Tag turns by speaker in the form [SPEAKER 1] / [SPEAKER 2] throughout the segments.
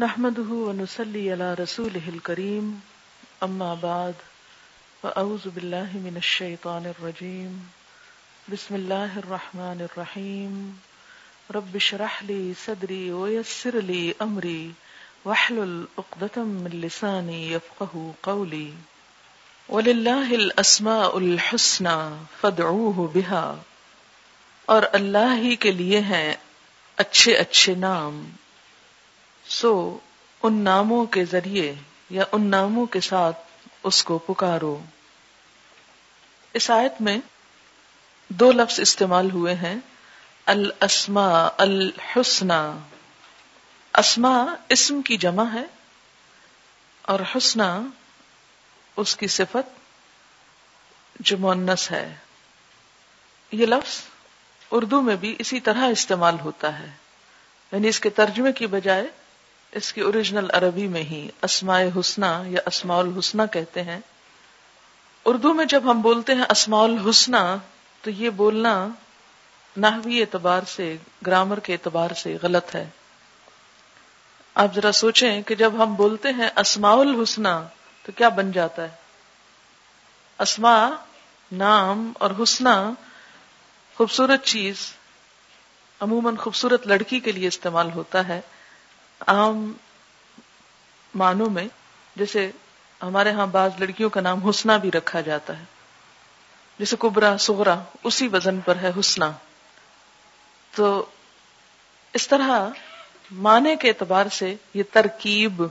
[SPEAKER 1] نحمده ونسلي على رسوله الكريم، أما بعد، فأعوذ بالله من الشيطان الرجيم. بسم الله الرحمن الرحيم. رب اشرح لي صدري ويسر لي أمري، واحلل عقدة من لساني يفقه قولي. ولله الأسماء الحسنى، فادعوه بها. اور اللہ ہی کے لیے ہیں اچھے اچھے نام۔ سو ان ناموں کے ذریعے یا ان ناموں کے ساتھ اس کو پکارو۔ اس آیت میں دو لفظ استعمال ہوئے ہیں۔ الاسما الحسنا اسما اسم کی جمع ہے اور حسنا اس کی صفت جو مونس ہے۔ یہ لفظ اردو میں بھی اسی طرح استعمال ہوتا ہے۔ یعنی اس کے ترجمے کی بجائے اس کی اوریجنل عربی میں ہی اسماء حسنہ یا اسماء الحسنہ کہتے ہیں۔ اردو میں جب ہم بولتے ہیں اسماء الحسنہ، تو یہ بولنا نحوی اعتبار سے، گرامر کے اعتبار سے غلط ہے۔ آپ ذرا سوچیں کہ جب ہم بولتے ہیں اسماء الحسنہ، تو کیا بن جاتا ہے؟ اسما نام اور حسنہ خوبصورت چیز، عموماً خوبصورت لڑکی کے لیے استعمال ہوتا ہے۔ عام معنوں میں جیسے ہمارے ہاں بعض لڑکیوں کا نام حسنا بھی رکھا جاتا ہے۔ جیسے کبرا سغرا اسی وزن پر ہے حسنا تو اس طرح معنی کے اعتبار سے یہ ترکیب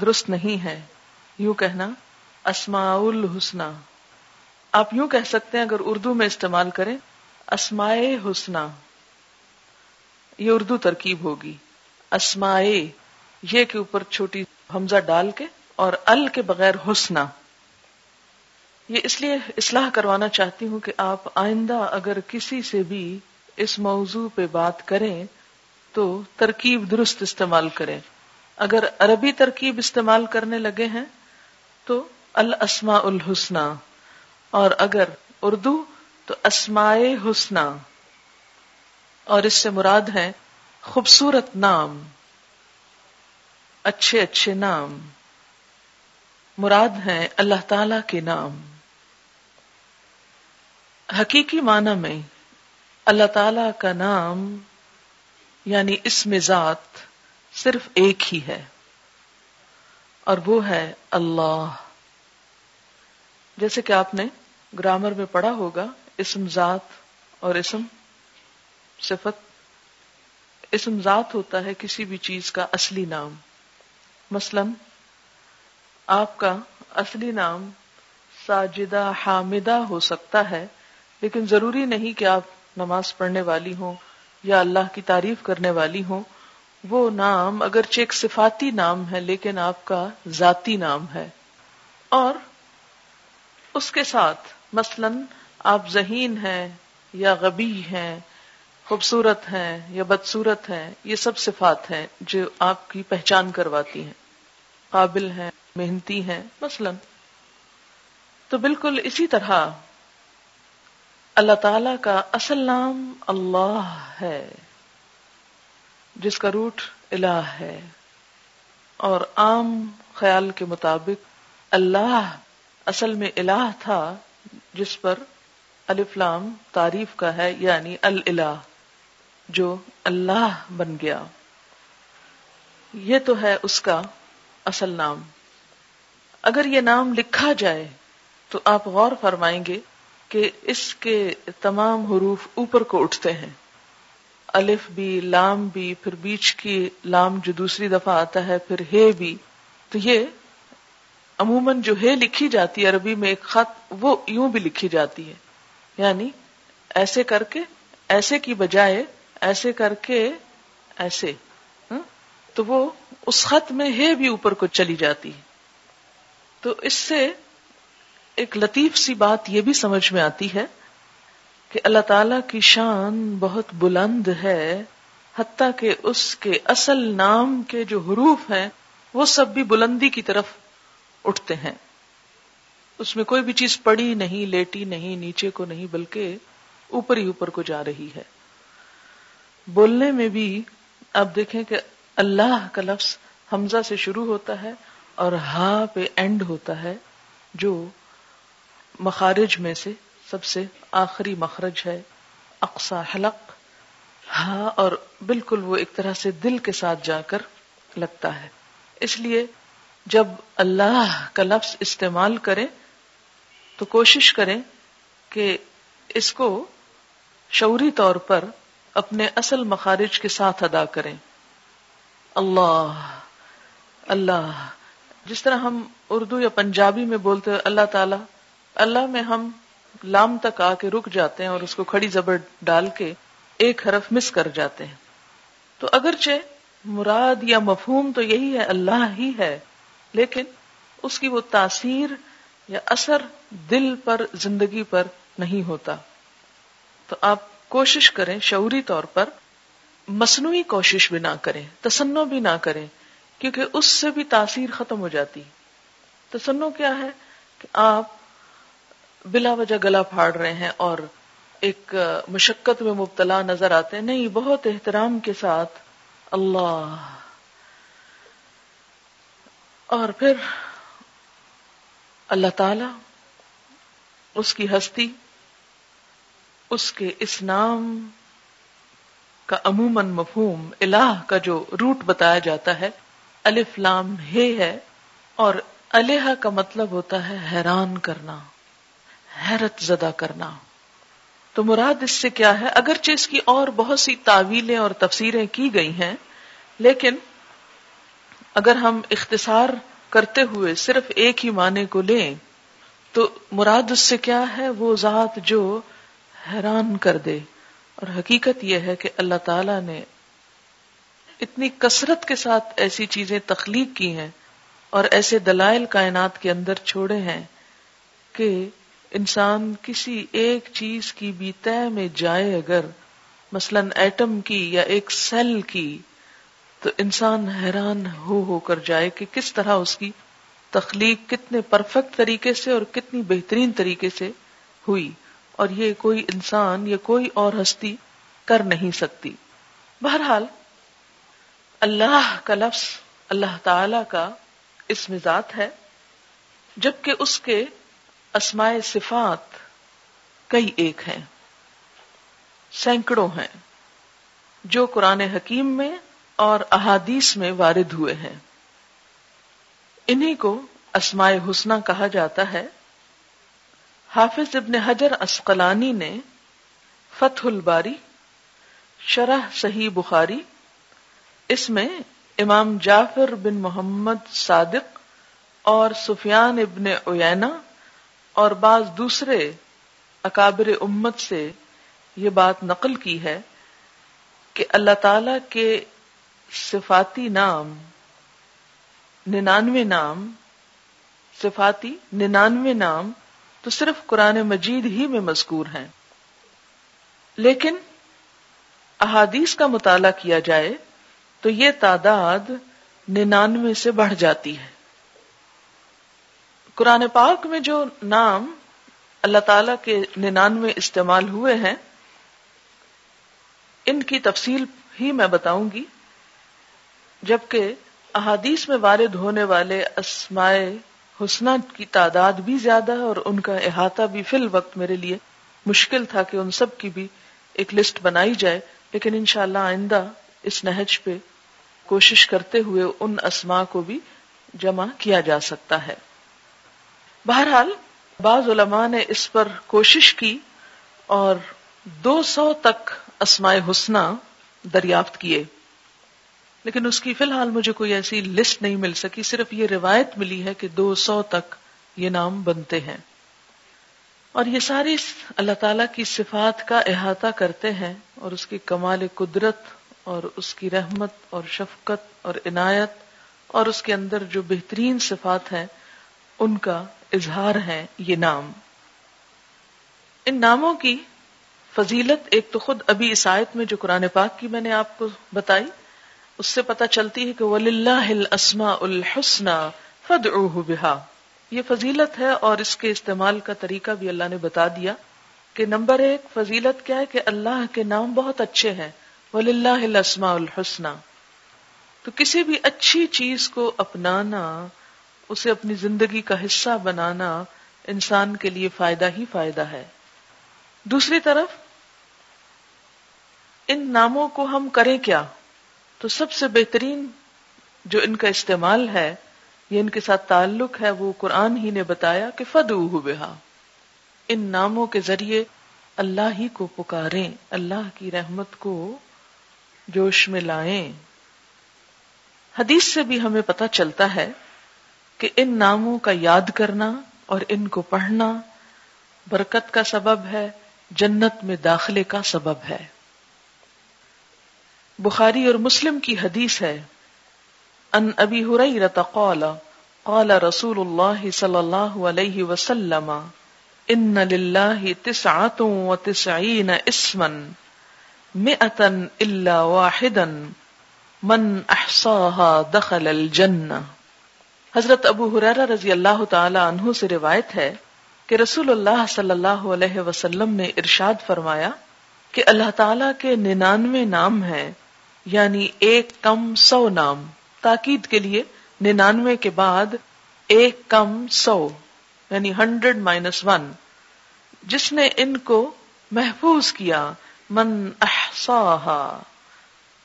[SPEAKER 1] درست نہیں ہے۔ یوں کہنا، اسماء الحسنہ۔ آپ یوں کہہ سکتے ہیں اگر اردو میں استعمال کریں اسمائے حسنہ۔ یہ اردو ترکیب ہوگی۔ اسمائے یہ کے اوپر چھوٹی حمزہ ڈال کے اور ال کے بغیر حسنا یہ اس لیے اصلاح کروانا چاہتی ہوں کہ آپ آئندہ اگر کسی سے بھی اس موضوع پہ بات کریں تو ترکیب درست استعمال کریں۔ اگر عربی ترکیب استعمال کرنے لگے ہیں تو الاسماء الحسنہ، اور اگر اردو تو اسمائے حسنہ۔ اور اس سے مراد ہے خوبصورت نام، اچھے اچھے نام، مراد ہیں اللہ تعالی کے نام۔ حقیقی معنی میں اللہ تعالی کا نام یعنی اس میں ذات صرف ایک ہی ہے، اور وہ ہے اللہ۔ جیسے کہ آپ نے گرامر میں پڑھا ہوگا، اسم ذات اور اسم صفت اسم ذات ہوتا ہے کسی بھی چیز کا اصلی نام۔ مثلا، آپ کا اصلی نام ساجدہ حامدہ ہو سکتا ہے، لیکن ضروری نہیں کہ آپ نماز پڑھنے والی ہوں یا اللہ کی تعریف کرنے والی ہوں، وہ نام اگرچہ ایک صفاتی نام ہے، لیکن آپ کا ذاتی نام ہے۔ اور اس کے ساتھ، مثلا، آپ ذہین ہیں یا غبی ہیں خوبصورت ہیں یا بدصورت ہیں، یہ سب صفات ہیں جو آپ کی پہچان کرواتی ہیں۔ قابل ہیں، محنتی ہیں، مثلا۔ تو بالکل اسی طرح اللہ تعالی کا اصل نام اللہ ہے، جس کا روٹ الہ ہے۔ اور عام خیال کے مطابق اللہ اصل میں الہ تھا، جس پر الفلام تعریف کا ہے یعنی الہ جو اللہ بن گیا۔ یہ تو ہے اس کا اصل نام۔ اگر یہ نام لکھا جائے تو آپ غور فرمائیں گے کہ اس کے تمام حروف اوپر کو اٹھتے ہیں۔ الف بھی لام بھی پھر بیچ کی لام جو دوسری دفعہ آتا ہے، پھر ہے بھی تو یہ عموماً جو ہے لکھی جاتی ہے، عربی میں ایک خط، وہ یوں بھی لکھی جاتی ہے۔ یعنی ایسے کر کے، ایسے کی بجائے ایسے کر کے ایسے ہاں، تو وہ اس خط میں ہے بھی اوپر کو چلی جاتی تو اس سے ایک لطیف سی بات یہ بھی سمجھ میں آتی ہے کہ اللہ تعالی کی شان بہت بلند ہے، حتیٰ کہ اس کے اصل نام کے جو حروف ہیں وہ سب بھی بلندی کی طرف اٹھتے ہیں۔ اس میں کوئی بھی چیز پڑی نہیں، لیٹی نہیں، نیچے کو نہیں، بلکہ اوپر ہی اوپر کو جا رہی ہے۔ بولنے میں بھی آپ دیکھیں کہ اللہ کا لفظ حمزہ سے شروع ہوتا ہے اور ہا پہ اینڈ ہوتا ہے، جو مخارج میں سے سب سے آخری مخرج ہے اقسا حلق۔ ہاں اور بالکل وہ ایک طرح سے دل کے ساتھ جا کر لگتا ہے۔ اس لیے جب اللہ کا لفظ استعمال کریں تو کوشش کریں کہ اس کو شعوری طور پر اپنے اصل مخارج کے ساتھ ادا کریں۔ اللہ اللہ۔ جس طرح ہم اردو یا پنجابی میں بولتے ہیں، اللہ تعالی۔ اللہ میں ہم لام تک آ کے رک جاتے ہیں اور اس کو کھڑی زبر ڈال کے ایک حرف مس کر جاتے ہیں۔ تو اگرچہ مراد یا مفہوم تو یہی ہے، اللہ ہی ہے، لیکن اس کی وہ تاثیر یا اثر دل پر، زندگی پر نہیں ہوتا۔ تو آپ کوشش کریں شعوری طور پر مصنوعی کوشش بھی نہ کریں تسنو بھی نہ کریں، کیونکہ اس سے بھی تاثیر ختم ہو جاتی۔ تسنو کیا ہے؟ کہ آپ بلا وجہ گلا پھاڑ رہے ہیں اور ایک مشقت میں مبتلا نظر آتے ہیں۔ نہیں، بہت احترام کے ساتھ اللہ۔ اور پھر اللہ تعالی، اس کی ہستی اس کے اس نام کا عموماً مفہوم الہ کا جو روٹ بتایا جاتا ہے، الف لام، ہے اور الہ کا مطلب ہوتا ہے حیران کرنا، حیرت زدہ کرنا۔ تو مراد اس سے کیا ہے؟ اگرچہ اس کی اور بہت سی تعویلیں اور تفسیریں کی گئی ہیں، لیکن اگر ہم اختصار کرتے ہوئے صرف ایک ہی معنی کو لیں، تو مراد اس سے کیا ہے؟ وہ ذات جو حیران کر دے۔ اور حقیقت یہ ہے کہ اللہ تعالی نے اتنی کثرت کے ساتھ ایسی چیزیں تخلیق کی ہیں اور ایسے دلائل کائنات کے اندر چھوڑے ہیں کہ انسان کسی ایک چیز کی بھی طے میں جائے۔ اگر مثلا ایٹم کی یا ایک سیل کی تو انسان حیران ہو ہو کر جائے کہ کس طرح اس کی تخلیق کتنے پرفیکٹ طریقے سے اور کتنی بہترین طریقے سے ہوئی۔ اور یہ کوئی انسان یا کوئی اور ہستی کر نہیں سکتی۔ بہرحال، اللہ کا لفظ، اللہ تعالی کا اس ذات ہے، جبکہ اس کے اسمائے صفات کئی ایک ہیں، سینکڑوں ہیں، جو قرآن حکیم میں اور احادیث میں وارد ہوئے ہیں۔ انہی کو اسمائے حسنہ کہا جاتا ہے۔ حافظ ابن حجر اسقلانی نے فتح الباری، شرح صحیح بخاری، اس میں امام جعفر بن محمد صادق اور سفیان ابن اوینا اور بعض دوسرے اکابر امت سے یہ بات نقل کی ہے کہ اللہ تعالی کے صفاتی نام، ننانوے نام، صفاتی ننانوے نام تو صرف قرآن مجید ہی میں مذکور ہیں۔ لیکن احادیث کا مطالعہ کیا جائے تو یہ تعداد ننانوے سے بڑھ جاتی ہے۔ قرآن پاک میں جو نام اللہ تعالی کے ننانوے استعمال ہوئے ہیں، ان کی تفصیل ہی میں بتاؤں گی۔ جبکہ احادیث میں وارد ہونے والے اسمائے حسنا کی تعداد بھی زیادہ ہے اور ان کا احاطہ بھی فی الوقت میرے لیے مشکل تھا کہ ان سب کی بھی ایک لسٹ بنائی جائے، لیکن انشاءاللہ آئندہ اس نہج پہ کوشش کرتے ہوئے ان اسما کو بھی جمع کیا جا سکتا ہے۔ بہرحال، بعض علماء نے اس پر کوشش کی اور دو سو تک اسماء حسنہ دریافت کیے۔ لیکن اس کی فی الحال مجھے کوئی ایسی لسٹ نہیں مل سکی، صرف یہ روایت ملی ہے کہ دو سو تک یہ نام بنتے ہیں۔ اور یہ ساری اللہ تعالی کی صفات کا احاطہ کرتے ہیں اور اس کی کمال قدرت اور اس کی رحمت اور شفقت اور عنایت اور اس کے اندر جو بہترین صفات ہیں، ان کا اظہار ہے یہ نام۔ ان ناموں کی فضیلت ایک تو خود ابھی عیسائیت میں جو قرآن پاک کی میں نے آپ کو بتائی اس سے پتہ چلتی ہے کہ ولی اللہ الحسن فد بہا یہ فضیلت ہے اور اس کے استعمال کا طریقہ بھی اللہ نے بتا دیا کہ نمبر ایک فضیلت کیا ہے کہ اللہ کے نام بہت اچھے ہیں۔ ولی اللہ الحسن تو کسی بھی اچھی چیز کو اپنانا، اسے اپنی زندگی کا حصہ بنانا انسان کے لیے فائدہ ہی فائدہ ہے۔ دوسری طرف، ان ناموں کو ہم کریں کیا؟ تو سب سے بہترین جو ان کا استعمال ہے، یہ ان کے ساتھ تعلق ہے، وہ قرآن ہی نے بتایا کہ فد بہا ان ناموں کے ذریعے اللہ ہی کو پکاریں، اللہ کی رحمت کو جوش میں لائیں۔ حدیث سے بھی ہمیں پتا چلتا ہے کہ ان ناموں کا یاد کرنا اور ان کو پڑھنا برکت کا سبب ہے، جنت میں داخلے کا سبب ہے۔ بخاری اور مسلم کی حدیث ہے۔ ان ابی قال قال رسول اللہ صلی اللہ علیہ وسلم، ان للہ تسعۃ وتسعین اسما مئتا الا واحدا من احصاها دخل الجنہ۔ حضرت ابو حریرہ رضی اللہ تعالی عنہ سے روایت ہے کہ رسول اللہ صلی اللہ علیہ وسلم نے ارشاد فرمایا کہ اللہ تعالی کے ننانوے نام ہیں۔ یعنی ایک کم سو نام، تاکید کے لیے ننانوے کے بعد ایک کم سو یعنی ہنڈریڈ مائنس ون۔ جس نے ان کو محفوظ کیا، من احسا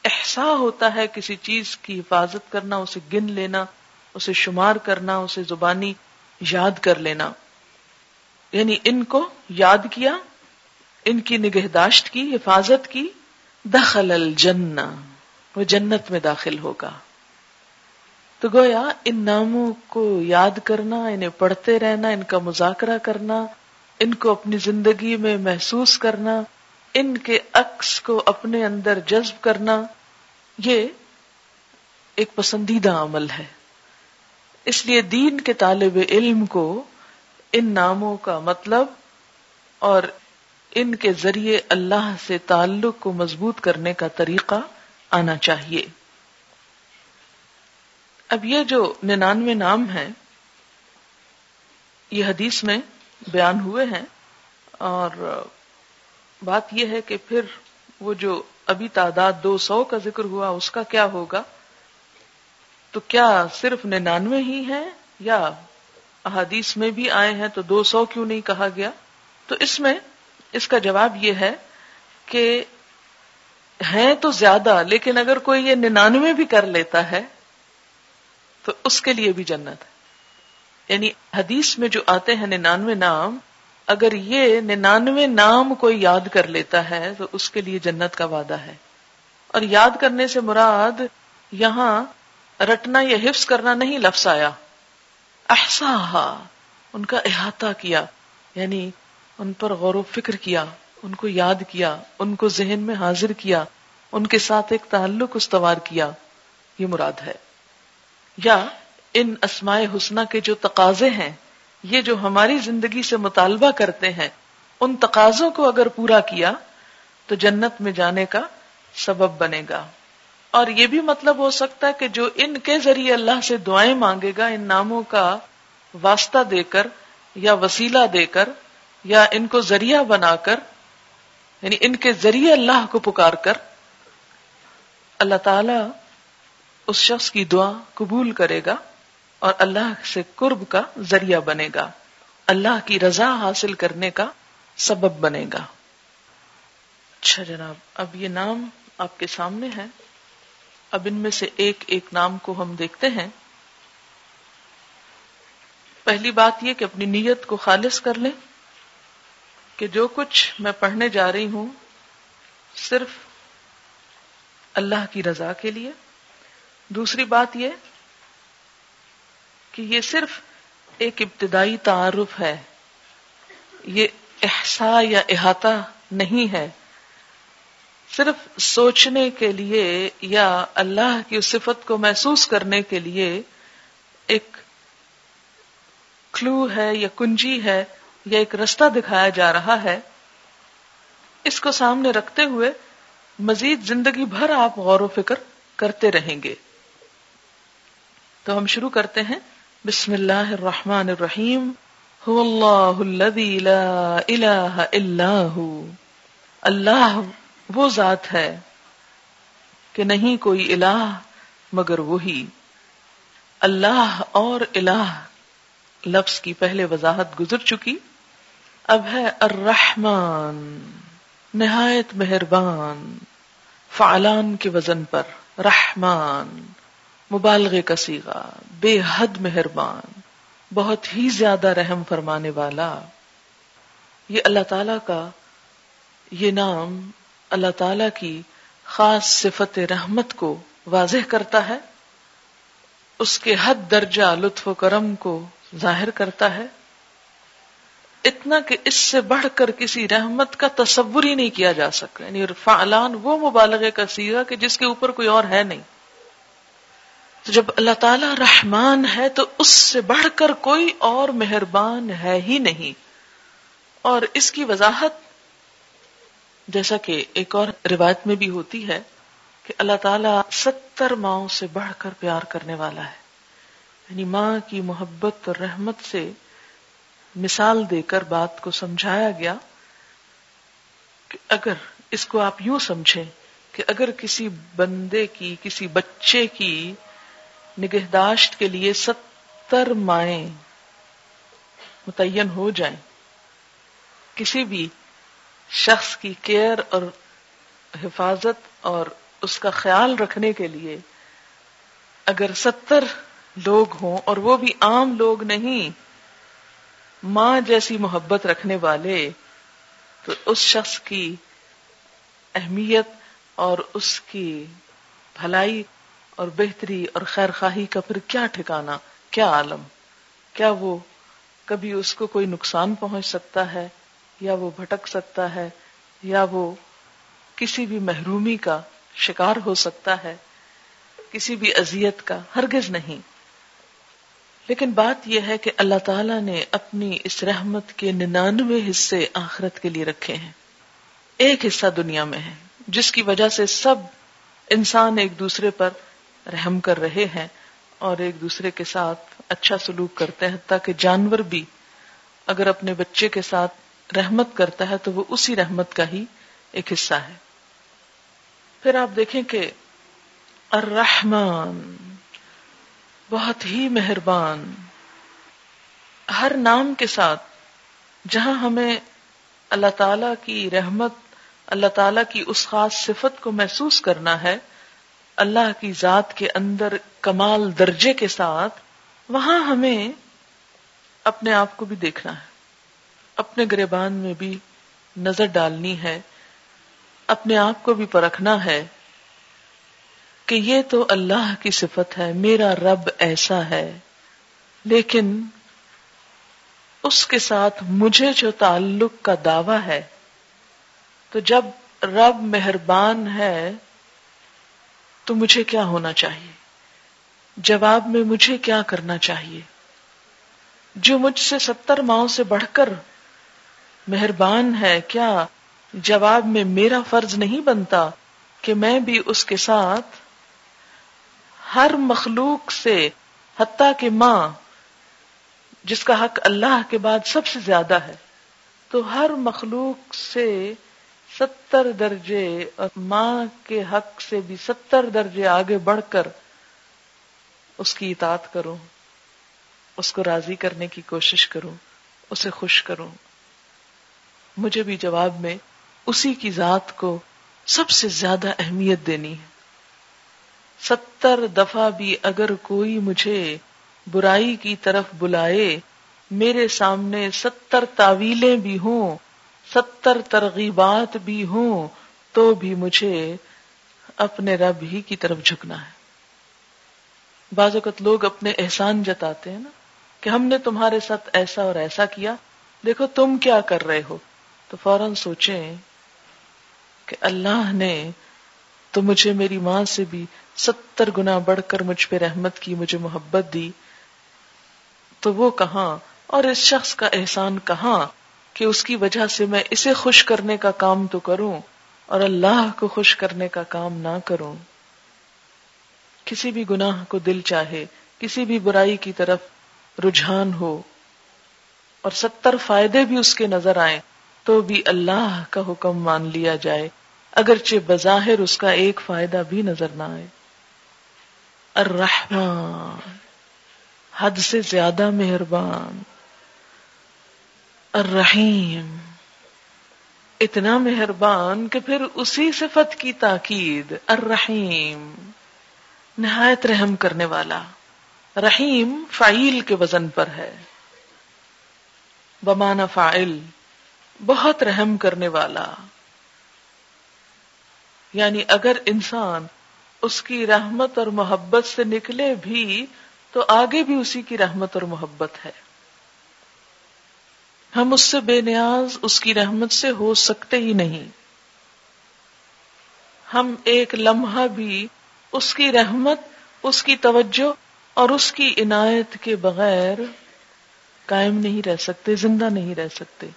[SPEAKER 1] احسا ہوتا ہے کسی چیز کی حفاظت کرنا، اسے گن لینا، اسے شمار کرنا، اسے زبانی یاد کر لینا۔ یعنی ان کو یاد کیا، ان کی نگہداشت کی، حفاظت کی، دخل الجنہ۔ وہ جنت میں داخل ہوگا۔ تو گویا ان ناموں کو یاد کرنا، انہیں پڑھتے رہنا، ان کا مذاکرہ کرنا، ان کو اپنی زندگی میں محسوس کرنا، ان کے عکس کو اپنے اندر جذب کرنا، یہ ایک پسندیدہ عمل ہے۔ اس لیے دین کے طالب علم کو ان ناموں کا مطلب اور ان کے ذریعے اللہ سے تعلق کو مضبوط کرنے کا طریقہ آنا چاہیے۔ اب یہ جو ننانوے نام ہیں، یہ حدیث میں بیان ہوئے ہیں اور بات یہ ہے کہ پھر وہ جو ابھی تعداد دو سو کا ذکر ہوا، اس کا کیا ہوگا؟ تو کیا صرف ننانوے ہی ہیں یا احادیث میں بھی آئے ہیں تو دو سو کیوں نہیں کہا گیا؟ تو اس میں، اس کا جواب یہ ہے کہ ہیں تو زیادہ، لیکن اگر کوئی یہ ننانوے بھی کر لیتا ہے، تو اس کے لیے بھی جنت ہے۔ یعنی حدیث میں جو آتے ہیں ننانوے نام، اگر یہ ننانوے نام کوئی یاد کر لیتا ہے، تو اس کے لیے جنت کا وعدہ ہے۔ اور یاد کرنے سے مراد یہاں رٹنا یا حفظ کرنا نہیں لفظ آیا۔ احسا ان کا احاطہ کیا یعنی ان پر غور و فکر کیا۔ ان کو یاد کیا، ان کو ذہن میں حاضر کیا، ان کے ساتھ ایک تعلق استوار کیا، یہ مراد ہے۔ یا ان اسماء حسنہ کے جو تقاضے ہیں، یہ جو ہماری زندگی سے مطالبہ کرتے ہیں، ان تقاضوں کو اگر پورا کیا، تو جنت میں جانے کا سبب بنے گا۔ اور یہ بھی مطلب ہو سکتا ہے کہ جو ان کے ذریعے اللہ سے دعائیں مانگے گا، ان ناموں کا واسطہ دے کر یا وسیلہ دے کر یا ان کو ذریعہ بنا کر یعنی ان کے ذریعے اللہ کو پکار کر اللہ تعالی اس شخص کی دعا قبول کرے گا اور اللہ سے قرب کا ذریعہ بنے گا۔ اللہ کی رضا حاصل کرنے کا سبب بنے گا۔ اچھا جناب، اب یہ نام آپ کے سامنے ہے اب ان میں سے ایک ایک نام کو ہم دیکھتے ہیں۔ پہلی بات یہ کہ اپنی نیت کو خالص کر لیں۔ کہ جو کچھ میں پڑھنے جا رہی ہوں صرف اللہ کی رضا کے لیے۔ دوسری بات یہ کہ یہ صرف ایک ابتدائی تعارف ہے۔ یہ احسا یا احاطہ نہیں ہے۔ صرف سوچنے کے لیے یا اللہ کی صفت کو محسوس کرنے کے لیے ایک کلو ہے یا کنجی ہے۔ یا ایک رستہ دکھایا جا رہا ہے، اس کو سامنے رکھتے ہوئے مزید زندگی بھر آپ غور و فکر کرتے رہیں گے۔ تو ہم شروع کرتے ہیں۔ بسم اللہ الرحمن الرحیم۔ هو اللہ الذی لا الہ الا ہو۔ اللہ وہ ذات ہے کہ نہیں کوئی الہ مگر وہی۔ اللہ اور الہ لفظ کی پہلے وضاحت گزر چکی۔ اب ہے الرحمن، نہایت مہربان، فعلان کے وزن پر، رحمان مبالغے کا سیگا بے حد مہربان، بہت ہی زیادہ رحم فرمانے والا۔ یہ اللہ تعالی کا، یہ نام اللہ تعالی کی خاص صفت رحمت کو واضح کرتا ہے، اس کے حد درجہ لطف و کرم کو ظاہر کرتا ہے۔ اتنا کہ اس سے بڑھ کر کسی رحمت کا تصور ہی نہیں کیا جا سکتا۔ یعنی فعلان وہ مبالغے کا سیگا کہ جس کے اوپر کوئی اور ہے نہیں۔ تو جب اللہ تعالی رحمان ہے تو اس سے بڑھ کر کوئی اور مہربان ہے ہی نہیں۔ اور اس کی وضاحت جیسا کہ ایک اور روایت میں بھی ہوتی ہے کہ اللہ تعالیٰ ستر ماؤں سے بڑھ کر پیار کرنے والا ہے۔ یعنی ماں کی محبت اور رحمت سے مثال دے کر بات کو سمجھایا گیا کہ اگر اس کو آپ یوں سمجھیں کہ اگر کسی بندے کی، کسی بچے کی نگہداشت کے لیے ستر مائیں متعین ہو جائیں، کسی بھی شخص کی کیئر اور حفاظت اور اس کا خیال رکھنے کے لیے اگر ستر لوگ ہوں اور وہ بھی عام لوگ نہیں ماں جیسی محبت رکھنے والے، تو اس شخص کی اہمیت اور اس کی بھلائی اور بہتری اور خیر خواہی کا پھر کیا ٹھکانا کیا عالم؟ کیا وہ کبھی اس کو کوئی نقصان پہنچ سکتا ہے، یا وہ بھٹک سکتا ہے، یا وہ کسی بھی محرومی کا شکار ہو سکتا ہے، کسی بھی اذیت کا، ہرگز نہیں۔ لیکن بات یہ ہے کہ اللہ تعالی نے اپنی اس رحمت کے ننانوے حصے آخرت کے لیے رکھے ہیں۔ ایک حصہ دنیا میں ہے، جس کی وجہ سے سب انسان ایک دوسرے پر رحم کر رہے ہیں اور ایک دوسرے کے ساتھ اچھا سلوک کرتے ہیں تاکہ جانور بھی اگر اپنے بچے کے ساتھ رحمت کرتا ہے تو وہ اسی رحمت کا ہی ایک حصہ ہے۔ پھر آپ دیکھیں کہ الرحمن بہت ہی مہربان ہر نام کے ساتھ جہاں ہمیں اللہ تعالی کی رحمت، اللہ تعالی کی اس خاص صفت کو محسوس کرنا ہے، اللہ کی ذات کے اندر کمال درجے کے ساتھ وہاں ہمیں اپنے آپ کو بھی دیکھنا ہے، اپنے گریبان میں بھی نظر ڈالنی ہے، اپنے آپ کو بھی پرکھنا ہے۔ کہ یہ تو اللہ کی صفت ہے، میرا رب ایسا ہے۔ لیکن اس کے ساتھ مجھے جو تعلق کا دعوی ہے، تو جب رب مہربان ہے، تو مجھے کیا ہونا چاہیے؟ جواب میں مجھے کیا کرنا چاہیے؟ جو مجھ سے ستر ماؤں سے بڑھ کر مہربان ہے، کیا جواب میں میرا فرض نہیں بنتا کہ میں بھی اس کے ساتھ ہر مخلوق سے، حتیٰ کہ ماں، جس کا حق اللہ کے بعد سب سے زیادہ ہے، تو ہر مخلوق سے ستر درجے اور ماں کے حق سے بھی ستر درجے آگے بڑھ کر اس کی اطاعت کروں، اس کو راضی کرنے کی کوشش کروں، اسے خوش کروں۔ مجھے بھی جواب میں اسی کی ذات کو سب سے زیادہ اہمیت دینی ہے۔ ستر دفعہ بھی اگر کوئی مجھے برائی کی طرف بلائے، میرے سامنے ستر تعویلیں بھی ہوں، ستر ترغیبات بھی ہوں، تو بھی مجھے اپنے رب ہی کی طرف جھکنا ہے۔ بعض اوقات لوگ اپنے احسان جتاتے ہیں نا، کہ ہم نے تمہارے ساتھ ایسا اور ایسا کیا، دیکھو تم کیا کر رہے ہو۔ تو فوراً سوچیں کہ اللہ نے تو مجھے میری ماں سے بھی ستر گنا بڑھ کر مجھ پہ رحمت کی، مجھے محبت دی۔ تو وہ کہاں؟ اور اس شخص کا احسان کہاں کہ اس کی وجہ سے میں اسے خوش کرنے کا کام تو کروں اور اللہ کو خوش کرنے کا کام نہ کروں؟ کسی بھی گناہ کو دل چاہے، کسی بھی برائی کی طرف رجحان ہو اور ستر فائدے بھی اس کے نظر آئے تو بھی اللہ کا حکم مان لیا جائے، اگرچہ بظاہر اس کا ایک فائدہ بھی نظر نہ آئے۔ الرحمن، حد سے زیادہ مہربان، الرحیم۔ اتنا مہربان کہ پھر اسی صفت کی تاکید، الرحیم، نہایت رحم کرنے والا۔ رحیم فعیل کے وزن پر ہے۔ بمانا فائل بہت رحم کرنے والا۔ یعنی اگر انسان اس کی رحمت اور محبت سے نکلے بھی تو آگے بھی اسی کی رحمت اور محبت ہے۔ ہم اس سے بے نیاز اس کی رحمت سے ہو سکتے ہی نہیں۔ ہم ایک لمحہ بھی اس کی رحمت، اس کی توجہ اور اس کی عنایت کے بغیر قائم نہیں رہ سکتے، زندہ نہیں رہ سکتے۔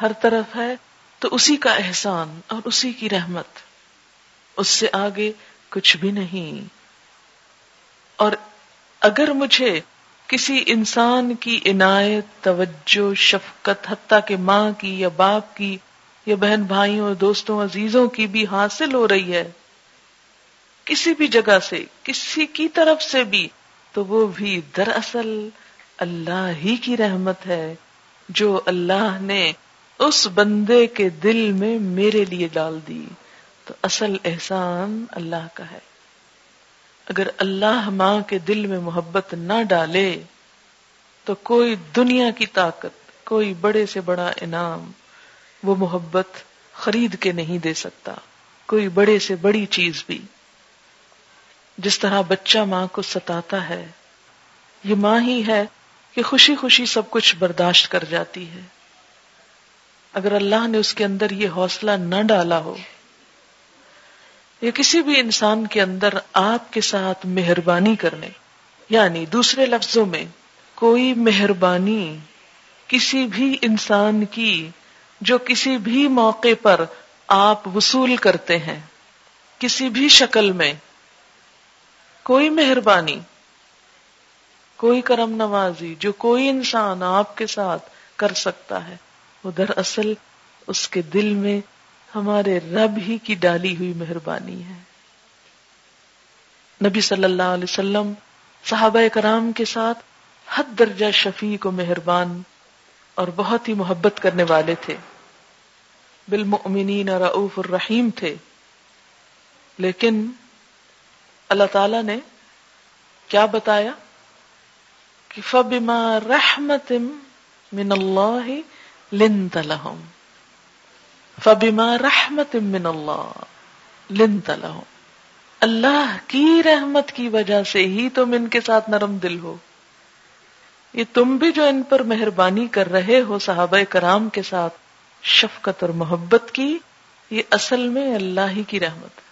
[SPEAKER 1] ہر طرف ہے تو اسی کا احسان اور اسی کی رحمت۔ اس سے آگے کچھ بھی نہیں۔ اور اگر مجھے کسی انسان کی عنایت، توجہ، شفقت، حتیٰ کہ ماں کی یا باپ کی یا بہن بھائیوں، دوستوں، عزیزوں کی بھی حاصل ہو رہی ہے، کسی بھی جگہ سے، کسی کی طرف سے بھی، تو وہ بھی دراصل اللہ ہی کی رحمت ہے، جو اللہ نے اس بندے کے دل میں میرے لیے ڈال دی۔ تو اصل احسان اللہ کا ہے۔ اگر اللہ ماں کے دل میں محبت نہ ڈالے، تو کوئی دنیا کی طاقت، کوئی بڑے سے بڑا انعام وہ محبت خرید کے نہیں دے سکتا۔ کوئی بڑے سے بڑی چیز بھی۔ جس طرح بچہ ماں کو ستاتا ہے، یہ ماں ہی ہے کہ خوشی خوشی سب کچھ برداشت کر جاتی ہے۔ اگر اللہ نے اس کے اندر یہ حوصلہ نہ ڈالا ہو یا کسی بھی انسان کے اندر آپ کے ساتھ مہربانی کرنے یعنی دوسرے لفظوں میں کوئی مہربانی کسی بھی انسان کی جو کسی بھی موقع پر آپ وصول کرتے ہیں، کسی بھی شکل میں کوئی مہربانی، کوئی کرم نوازی جو کوئی انسان آپ کے ساتھ کر سکتا ہے، وہ دراصل اس کے دل میں ہمارے رب ہی کی ڈالی ہوئی مہربانی ہے۔ نبی صلی اللہ علیہ وسلم صحابہ کرام کے ساتھ حد درجہ شفیق و مہربان اور بہت ہی محبت کرنے والے تھے۔ بالمؤمنین رعوف الرحیم تھے۔ لیکن اللہ تعالی نے کیا بتایا کہ فبما رحمت من اللہ لنت لهم۔ فبما رحمت من اللہ لنت لهم اللہ کی رحمت کی وجہ سے ہی تم ان کے ساتھ نرم دل ہو۔ یہ تم بھی جو ان پر مہربانی کر رہے ہو صحابہ کرام کے ساتھ شفقت اور محبت کی، یہ اصل میں اللہ ہی کی رحمت۔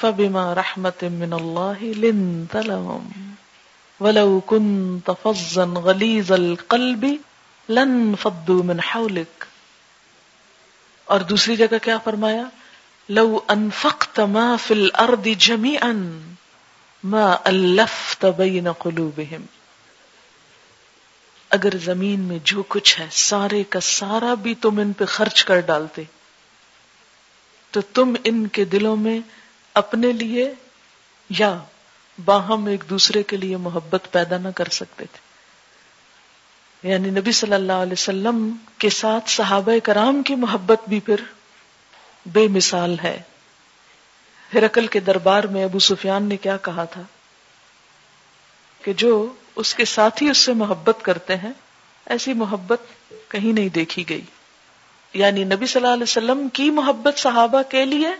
[SPEAKER 1] فبما رحمت من اللہ لنت لهم ولو كنت فظا غليظ القلب لن فضوا من حولك اور دوسری جگہ کیا فرمایا؟ لو انفقت ما في الارض جميعا ما الفت بين قلوبهم اگر زمین میں جو کچھ ہے، سارے کا سارا بھی تم ان پہ خرچ کر ڈالتے، تو تم ان کے دلوں میں اپنے لیے یا باہم ایک دوسرے کے لیے محبت پیدا نہ کر سکتے تھے۔ یعنی نبی صلی اللہ علیہ وسلم کے ساتھ صحابہ کرام کی محبت بھی پھر بے مثال ہے۔ ہرکل کے دربار میں ابو سفیان نے کیا کہا تھا کہ جو اس کے ساتھ ہی اس سے محبت کرتے ہیں، ایسی محبت کہیں نہیں دیکھی گئی۔ یعنی نبی صلی اللہ علیہ وسلم کی محبت صحابہ کے لیے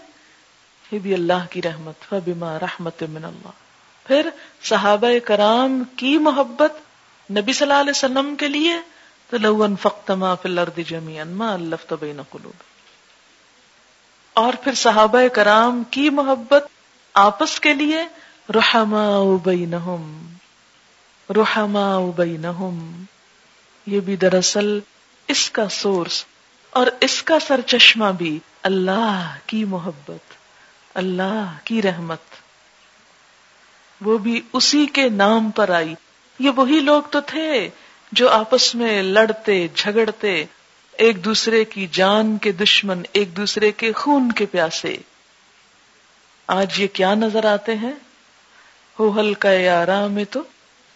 [SPEAKER 1] یہ بھی اللہ کی رحمت، فبما رحمت من اللہ۔ پھر صحابہ کرام کی محبت نبی صلی اللہ علیہ وسلم کے لیے، تو لو انفقت ما فی الارض جميعا ما الفت بین قلوب. اور پھر صحابہ کرام کی محبت آپس کے لیے رحما بینہم رحما بینہم. یہ بھی دراصل اس کا سورس اور اس کا سر چشمہ بھی اللہ کی محبت، اللہ کی رحمت. وہ بھی اسی کے نام پر آئی۔ یہ وہی لوگ تو تھے جو آپس میں لڑتے، جھگڑتے، ایک دوسرے کی جان کے دشمن، ایک دوسرے کے خون کے پیاسے۔ آج یہ کیا نظر آتے ہیں؟ ہو ہلکا یارا میں تو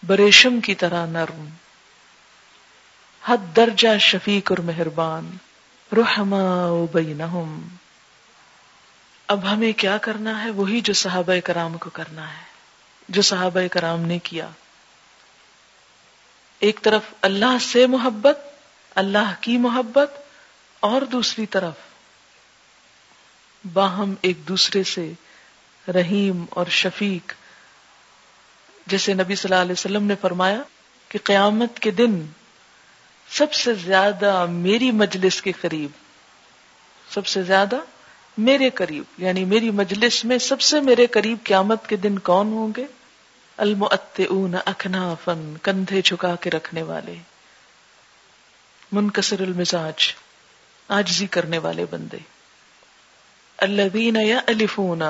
[SPEAKER 1] بریشم کی طرح نرم۔ حد درجہ شفیق اور مہربان۔ رحما بینہم۔ اب ہمیں کیا کرنا ہے؟ وہی جو صحابہ کرام کو کرنا ہے۔ جو صحابہ کرام نے کیا۔ ایک طرف اللہ سے محبت، اللہ کی محبت، اور دوسری طرف باہم ایک دوسرے سے رحیم اور شفیق۔ جیسے نبی صلی اللہ علیہ وسلم نے فرمایا کہ قیامت کے دن سب سے زیادہ میری مجلس کے قریب، سب سے زیادہ میرے قریب یعنی میری مجلس میں سب سے میرے قریب قیامت کے دن کون ہوں گے؟ المعتعون اکنافن کندھے جھکا کے رکھنے والے، منکسر المزاج آجزی کرنے والے بندے۔ الذین یألفون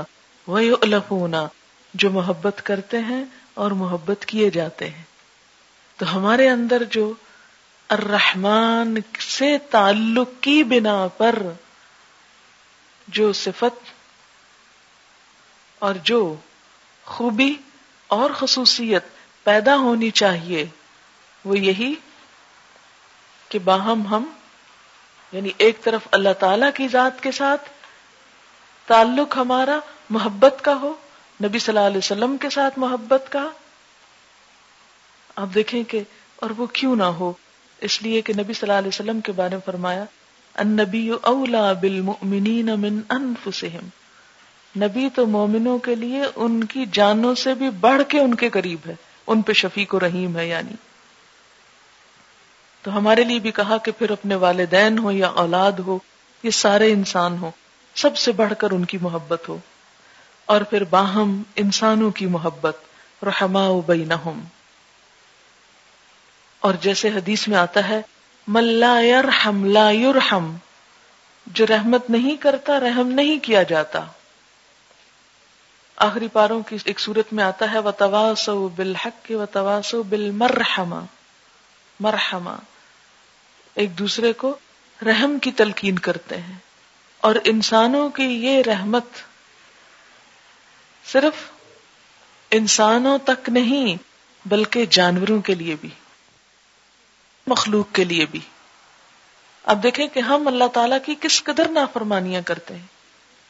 [SPEAKER 1] ویؤلفون، جو محبت کرتے ہیں اور محبت کیے جاتے ہیں۔ تو ہمارے اندر جو الرحمن سے تعلق کی بنا پر جو صفت اور جو خوبی اور خصوصیت پیدا ہونی چاہیے، وہ یہی کہ باہم ہم یعنی ایک طرف اللہ تعالی کی ذات کے ساتھ تعلق ہمارا محبت کا ہو، نبی صلی اللہ علیہ وسلم کے ساتھ محبت کا، آپ دیکھیں کہ اور وہ کیوں نہ ہو؟ اس لیے کہ نبی صلی اللہ علیہ وسلم کے بارے میں فرمایا، النبی اولا بالمؤمنین من انفسهم نبی تو مومنوں کے لیے ان کی جانوں سے بھی بڑھ کے ان کے قریب ہے۔ ان پہ شفیق و رحیم ہے یعنی۔ تو ہمارے لیے بھی کہا کہ پھر اپنے والدین ہو یا اولاد ہو، یہ سارے انسان ہو سب سے بڑھ کر ان کی محبت ہو۔ اور پھر باہم انسانوں کی محبت رحما بینہم۔ اور جیسے حدیث میں آتا ہے ملا یرحم لا یرحم جو رحمت نہیں کرتا، رحم نہیں کیا جاتا۔ آخری پاروں کی ایک صورت میں آتا ہے و تواسو بالحق و تواسو بل مرحما ایک دوسرے کو رحم کی تلقین کرتے ہیں۔ اور انسانوں کی یہ رحمت صرف انسانوں تک نہیں، بلکہ جانوروں کے لیے بھی، مخلوق کے لیے بھی۔ اب دیکھیں کہ ہم اللہ تعالی کی کس قدر نافرمانیاں کرتے ہیں۔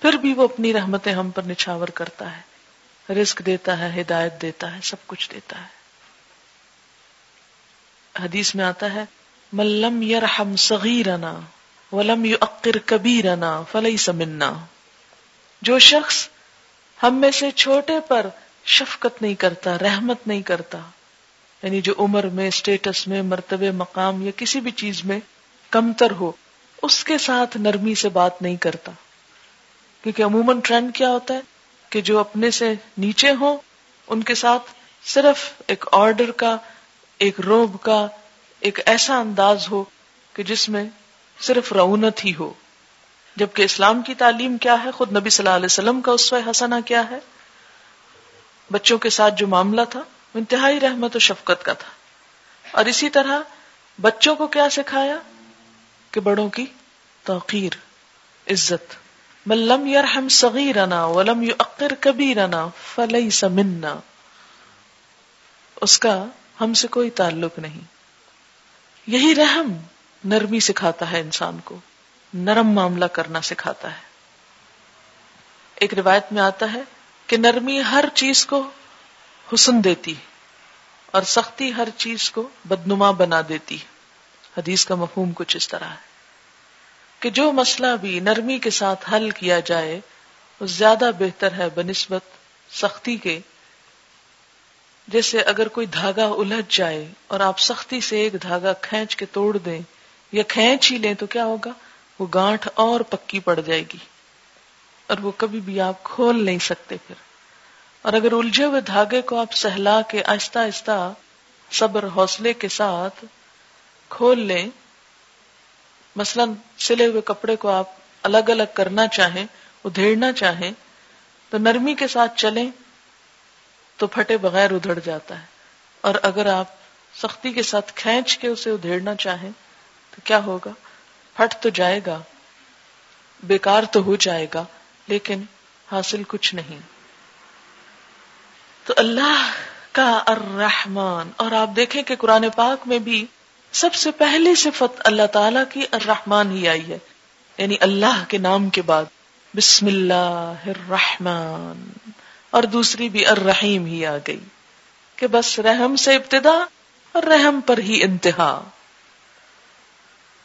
[SPEAKER 1] پھر بھی وہ اپنی رحمتیں ہم پر نچھاور کرتا ہے، رزق دیتا ہے، ہدایت دیتا ہے، سب کچھ دیتا ہے۔ حدیث میں آتا ہے ملم یرحم صغیرنا ولم یعقر کبیرنا فلیس منا. جو شخص ہم میں سے چھوٹے پر شفقت نہیں کرتا، رحمت نہیں کرتا یعنی جو عمر میں اسٹیٹس میں مرتبے مقام یا کسی بھی چیز میں کمتر ہو، اس کے ساتھ نرمی سے بات نہیں کرتا۔ کیونکہ عموماً ٹرینڈ کیا ہوتا ہے کہ جو اپنے سے نیچے ہوں، ان کے ساتھ صرف ایک آرڈر کا، ایک روب کا، ایک ایسا انداز ہو کہ جس میں صرف رونت ہی ہو۔ جبکہ اسلام کی تعلیم کیا ہے؟ خود نبی صلی اللہ علیہ وسلم کا اسوہ حسنہ کیا ہے؟ بچوں کے ساتھ جو معاملہ تھا، انتہائی رحمت و شفقت کا تھا۔ اور اسی طرح بچوں کو کیا سکھایا؟ کہ بڑوں کی توقیر، عزت۔ ملم یرحم صغیرنا ولم یعقر کبیرنا فلیس منا۔ اس کا ہم سے کوئی تعلق نہیں۔ یہی رحم نرمی سکھاتا ہے انسان کو۔ نرم معاملہ کرنا سکھاتا ہے۔ ایک روایت میں آتا ہے کہ نرمی ہر چیز کو حسن دیتی اور سختی ہر چیز کو بدنما بنا دیتی حدیث کا مفہوم کچھ اس طرح ہے۔ کہ جو مسئلہ بھی نرمی کے ساتھ حل کیا جائے، وہ زیادہ بہتر ہے بنسبت سختی کے۔ جیسے اگر کوئی دھاگا الجھ جائے اور آپ سختی سے ایک دھاگا کھینچ کے توڑ دیں یا کھینچ ہی لیں تو کیا ہوگا؟ وہ گانٹ اور پکی پڑ جائے گی اور وہ کبھی بھی آپ کھول نہیں سکتے پھر۔ اور اگر الجھے ہوئے دھاگے کو آپ سہلا کے آہستہ آہستہ صبر حوصلے کے ساتھ کھول لیں مثلا سلے ہوئے کپڑے کو آپ الگ الگ کرنا چاہیں، ادھیڑنا چاہیں، تو نرمی کے ساتھ چلیں تو پھٹے بغیر ادھڑ جاتا ہے۔ اور اگر آپ سختی کے ساتھ کھینچ کے اسے ادھیڑنا چاہیں، تو کیا ہوگا؟ پھٹ تو جائے گا، بیکار تو ہو جائے گا، لیکن حاصل کچھ نہیں۔ تو اللہ کا الرحمن، اور آپ دیکھیں کہ قرآن پاک میں بھی سب سے پہلی صفت اللہ تعالی کی الرحمن ہی آئی ہے یعنی اللہ کے نام کے بعد۔ بسم اللہ الرحمن۔ اور دوسری بھی الرحیم ہی آ گئی، کہ بس رحم سے ابتدا اور رحم پر ہی انتہا۔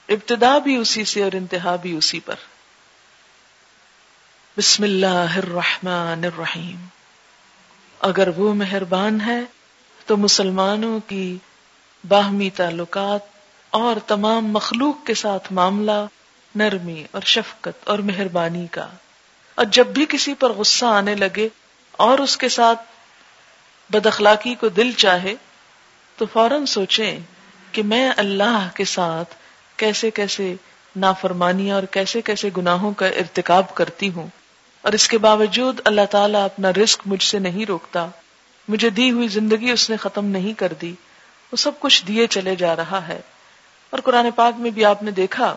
[SPEAKER 1] ابتدا بھی اسی سے اور انتہا بھی اسی پر۔ بسم اللہ الرحمن الرحیم۔ اگر وہ مہربان ہے تو مسلمانوں کی باہمی تعلقات اور تمام مخلوق کے ساتھ معاملہ نرمی اور شفقت اور مہربانی کا۔ اور جب بھی کسی پر غصہ آنے لگے اور اس کے ساتھ بد اخلاقی کو دل چاہے، تو فوراً سوچیں کہ میں اللہ کے ساتھ کیسے کیسے نافرمانی اور کیسے کیسے گناہوں کا ارتکاب کرتی ہوں۔ اور اس کے باوجود اللہ تعالیٰ اپنا رزق مجھ سے نہیں روکتا، مجھے دی ہوئی زندگی اس نے ختم نہیں کر دی۔ وہ سب کچھ دیے چلے جا رہا ہے۔ اور قرآن پاک میں بھی آپ نے دیکھا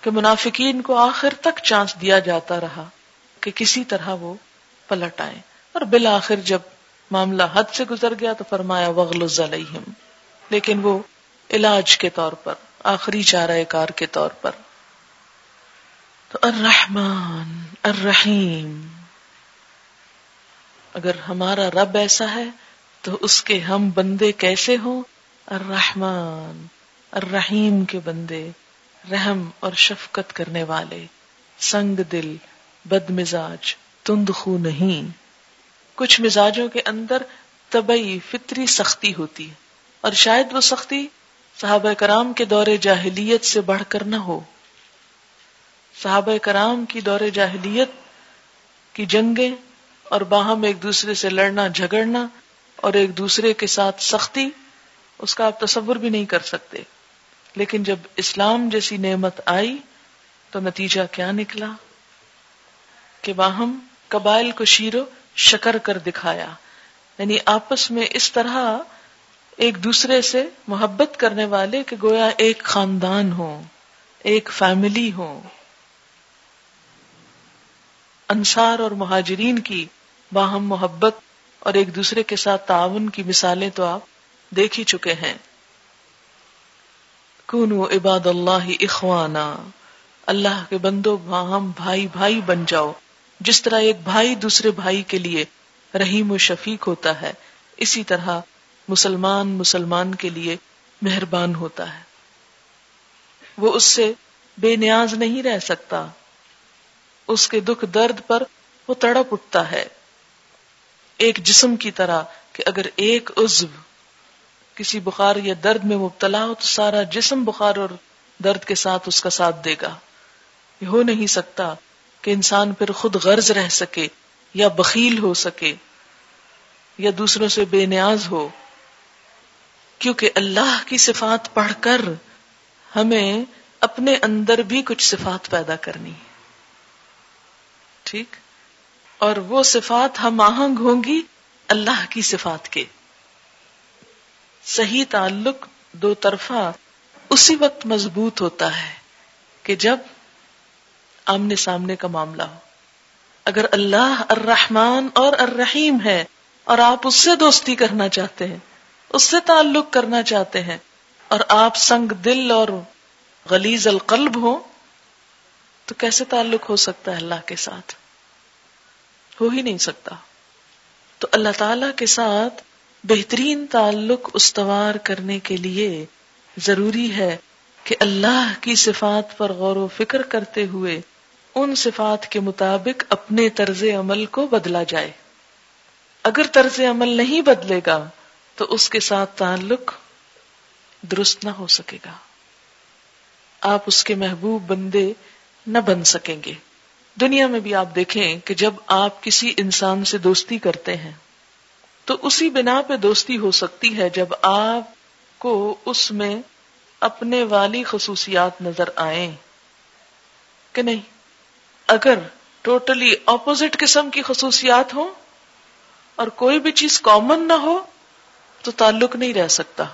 [SPEAKER 1] کہ منافقین کو آخر تک چانس دیا جاتا رہا کہ کسی طرح وہ پلٹ آئے اور بالآخر جب معاملہ حد سے گزر گیا تو فرمایا، وغل علیہم لیکن وہ علاج کے طور پر، آخری چارہ کار کے طور پر۔ تو الرحمن الرحیم۔ اگر ہمارا رب ایسا ہے تو اس کے ہم بندے کیسے ہوں؟ الرحمن، الرحیم کے بندے، رحم اور شفقت کرنے والے، سنگ دل، بد مزاج، تند خو نہیں۔ کچھ مزاجوں کے اندر طبی فطری سختی ہوتی ہے، اور شاید وہ سختی صحابہ کرام کے دور جاہلیت سے بڑھ کر نہ ہو۔ صحابہ کرام کی دور جاہلیت کی جنگیں اور باہم ایک دوسرے سے لڑنا، جھگڑنا اور ایک دوسرے کے ساتھ سختی، اس کا آپ تصور بھی نہیں کر سکتے۔ لیکن جب اسلام جیسی نعمت آئی، تو نتیجہ کیا نکلا؟ کہ باہم قبائل کو شیرو شکر کر دکھایا۔ یعنی آپس میں اس طرح ایک دوسرے سے محبت کرنے والے کہ گویا ایک خاندان ہو ایک فیملی ہو انصار اور مہاجرین کی باہم محبت اور ایک دوسرے کے ساتھ تعاون کی مثالیں تو آپ دیکھ ہی چکے ہیں۔ کونو عباد اللہ اخوانا۔ اللہ کے بندو باہم بھائی بھائی بن جاؤ۔ جس طرح ایک بھائی دوسرے بھائی کے لیے رحیم و شفیق ہوتا ہے، اسی طرح مسلمان مسلمان کے لیے مہربان ہوتا ہے۔ وہ اس سے بے نیاز نہیں رہ سکتا۔ اس کے دکھ درد پر وہ تڑپ اٹھتا ہے۔ ایک جسم کی طرح کہ اگر ایک عزو کسی بخار یا درد میں مبتلا ہو تو سارا جسم بخار اور درد کے ساتھ اس کا ساتھ دے گا۔ یہ ہو نہیں سکتا کہ انسان پھر خود غرض رہ سکے یا بخیل ہو سکے یا دوسروں سے بے نیاز ہو۔ کیونکہ اللہ کی صفات پڑھ کر ہمیں اپنے اندر بھی کچھ صفات پیدا کرنی ہے۔ ٹھیک؟ اور وہ صفات ہم آہنگ ہوں گی اللہ کی صفات کے۔ صحیح تعلق دو طرفہ اسی وقت مضبوط ہوتا ہے کہ جب آمنے سامنے کا معاملہ ہو۔ اگر اللہ الرحمن اور الرحیم ہے اور آپ اس سے دوستی کرنا چاہتے ہیں، اس سے تعلق کرنا چاہتے ہیں اور آپ سنگ دل اور غلیز القلب ہو تو کیسے تعلق ہو سکتا ہے اللہ کے ساتھ؟ ہو ہی نہیں سکتا۔ تو اللہ تعالی کے ساتھ بہترین تعلق استوار کرنے کے لیے ضروری ہے کہ اللہ کی صفات پر غور و فکر کرتے ہوئے ان صفات کے مطابق اپنے طرز عمل کو بدلا جائے۔ اگر طرز عمل نہیں بدلے گا تو اس کے ساتھ تعلق درست نہ ہو سکے گا۔ آپ اس کے محبوب بندے نہ بن سکیں گے۔ دنیا میں بھی آپ دیکھیں کہ جب آپ کسی انسان سے دوستی کرتے ہیں، تو اسی بنا پہ دوستی ہو سکتی ہے جب آپ کو اس میں اپنے والی خصوصیات نظر آئیں۔ کہ نہیں؟ اگر ٹوٹلی اپوزٹ قسم کی خصوصیات ہوں اور کوئی بھی چیز کامن نہ ہو، تو تعلق نہیں رہ سکتا۔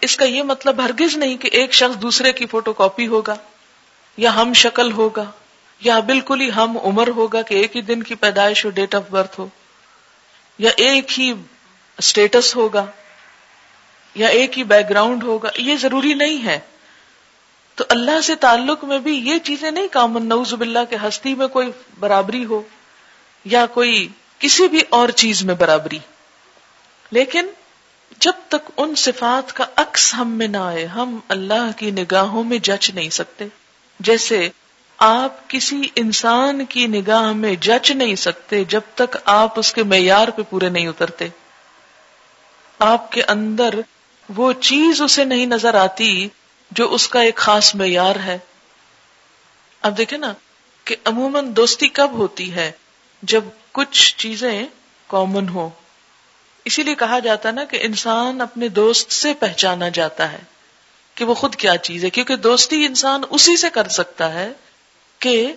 [SPEAKER 1] اس کا یہ مطلب ہرگز نہیں کہ ایک شخص دوسرے کی فوٹو کاپی ہوگا یا ہم شکل ہوگا۔ یا بالکل ہی ہم عمر ہوگا کہ ایک ہی دن کی پیدائش ہو ڈیٹ آف برتھ ہو؟ یا ایک ہی اسٹیٹس ہوگا؟ یا ایک ہی بیک گراؤنڈ ہوگا؟ یہ ضروری نہیں ہے۔ تو اللہ سے تعلق میں بھی یہ چیزیں نہیں کامن نوز باللہ کے ہستی میں کوئی برابری ہو یا کوئی کسی بھی اور چیز میں برابری۔ لیکن جب تک ان صفات کا عکس ہم میں نہ آئے، ہم اللہ کی نگاہوں میں جچ نہیں سکتے۔ جیسے آپ کسی انسان کی نگاہ میں جچ نہیں سکتے جب تک آپ اس کے معیار پہ پورے نہیں اترتے۔ آپ کے اندر وہ چیز اسے نہیں نظر آتی جو اس کا ایک خاص معیار ہے۔ اب دیکھیں نا کہ عموماً دوستی کب ہوتی ہے جب کچھ چیزیں کامن ہو اسی لیے کہا جاتا نا کہ انسان اپنے دوست سے پہچانا جاتا ہے کہ وہ خود کیا چیز ہے، کیونکہ دوستی انسان اسی سے کر سکتا ہے کہ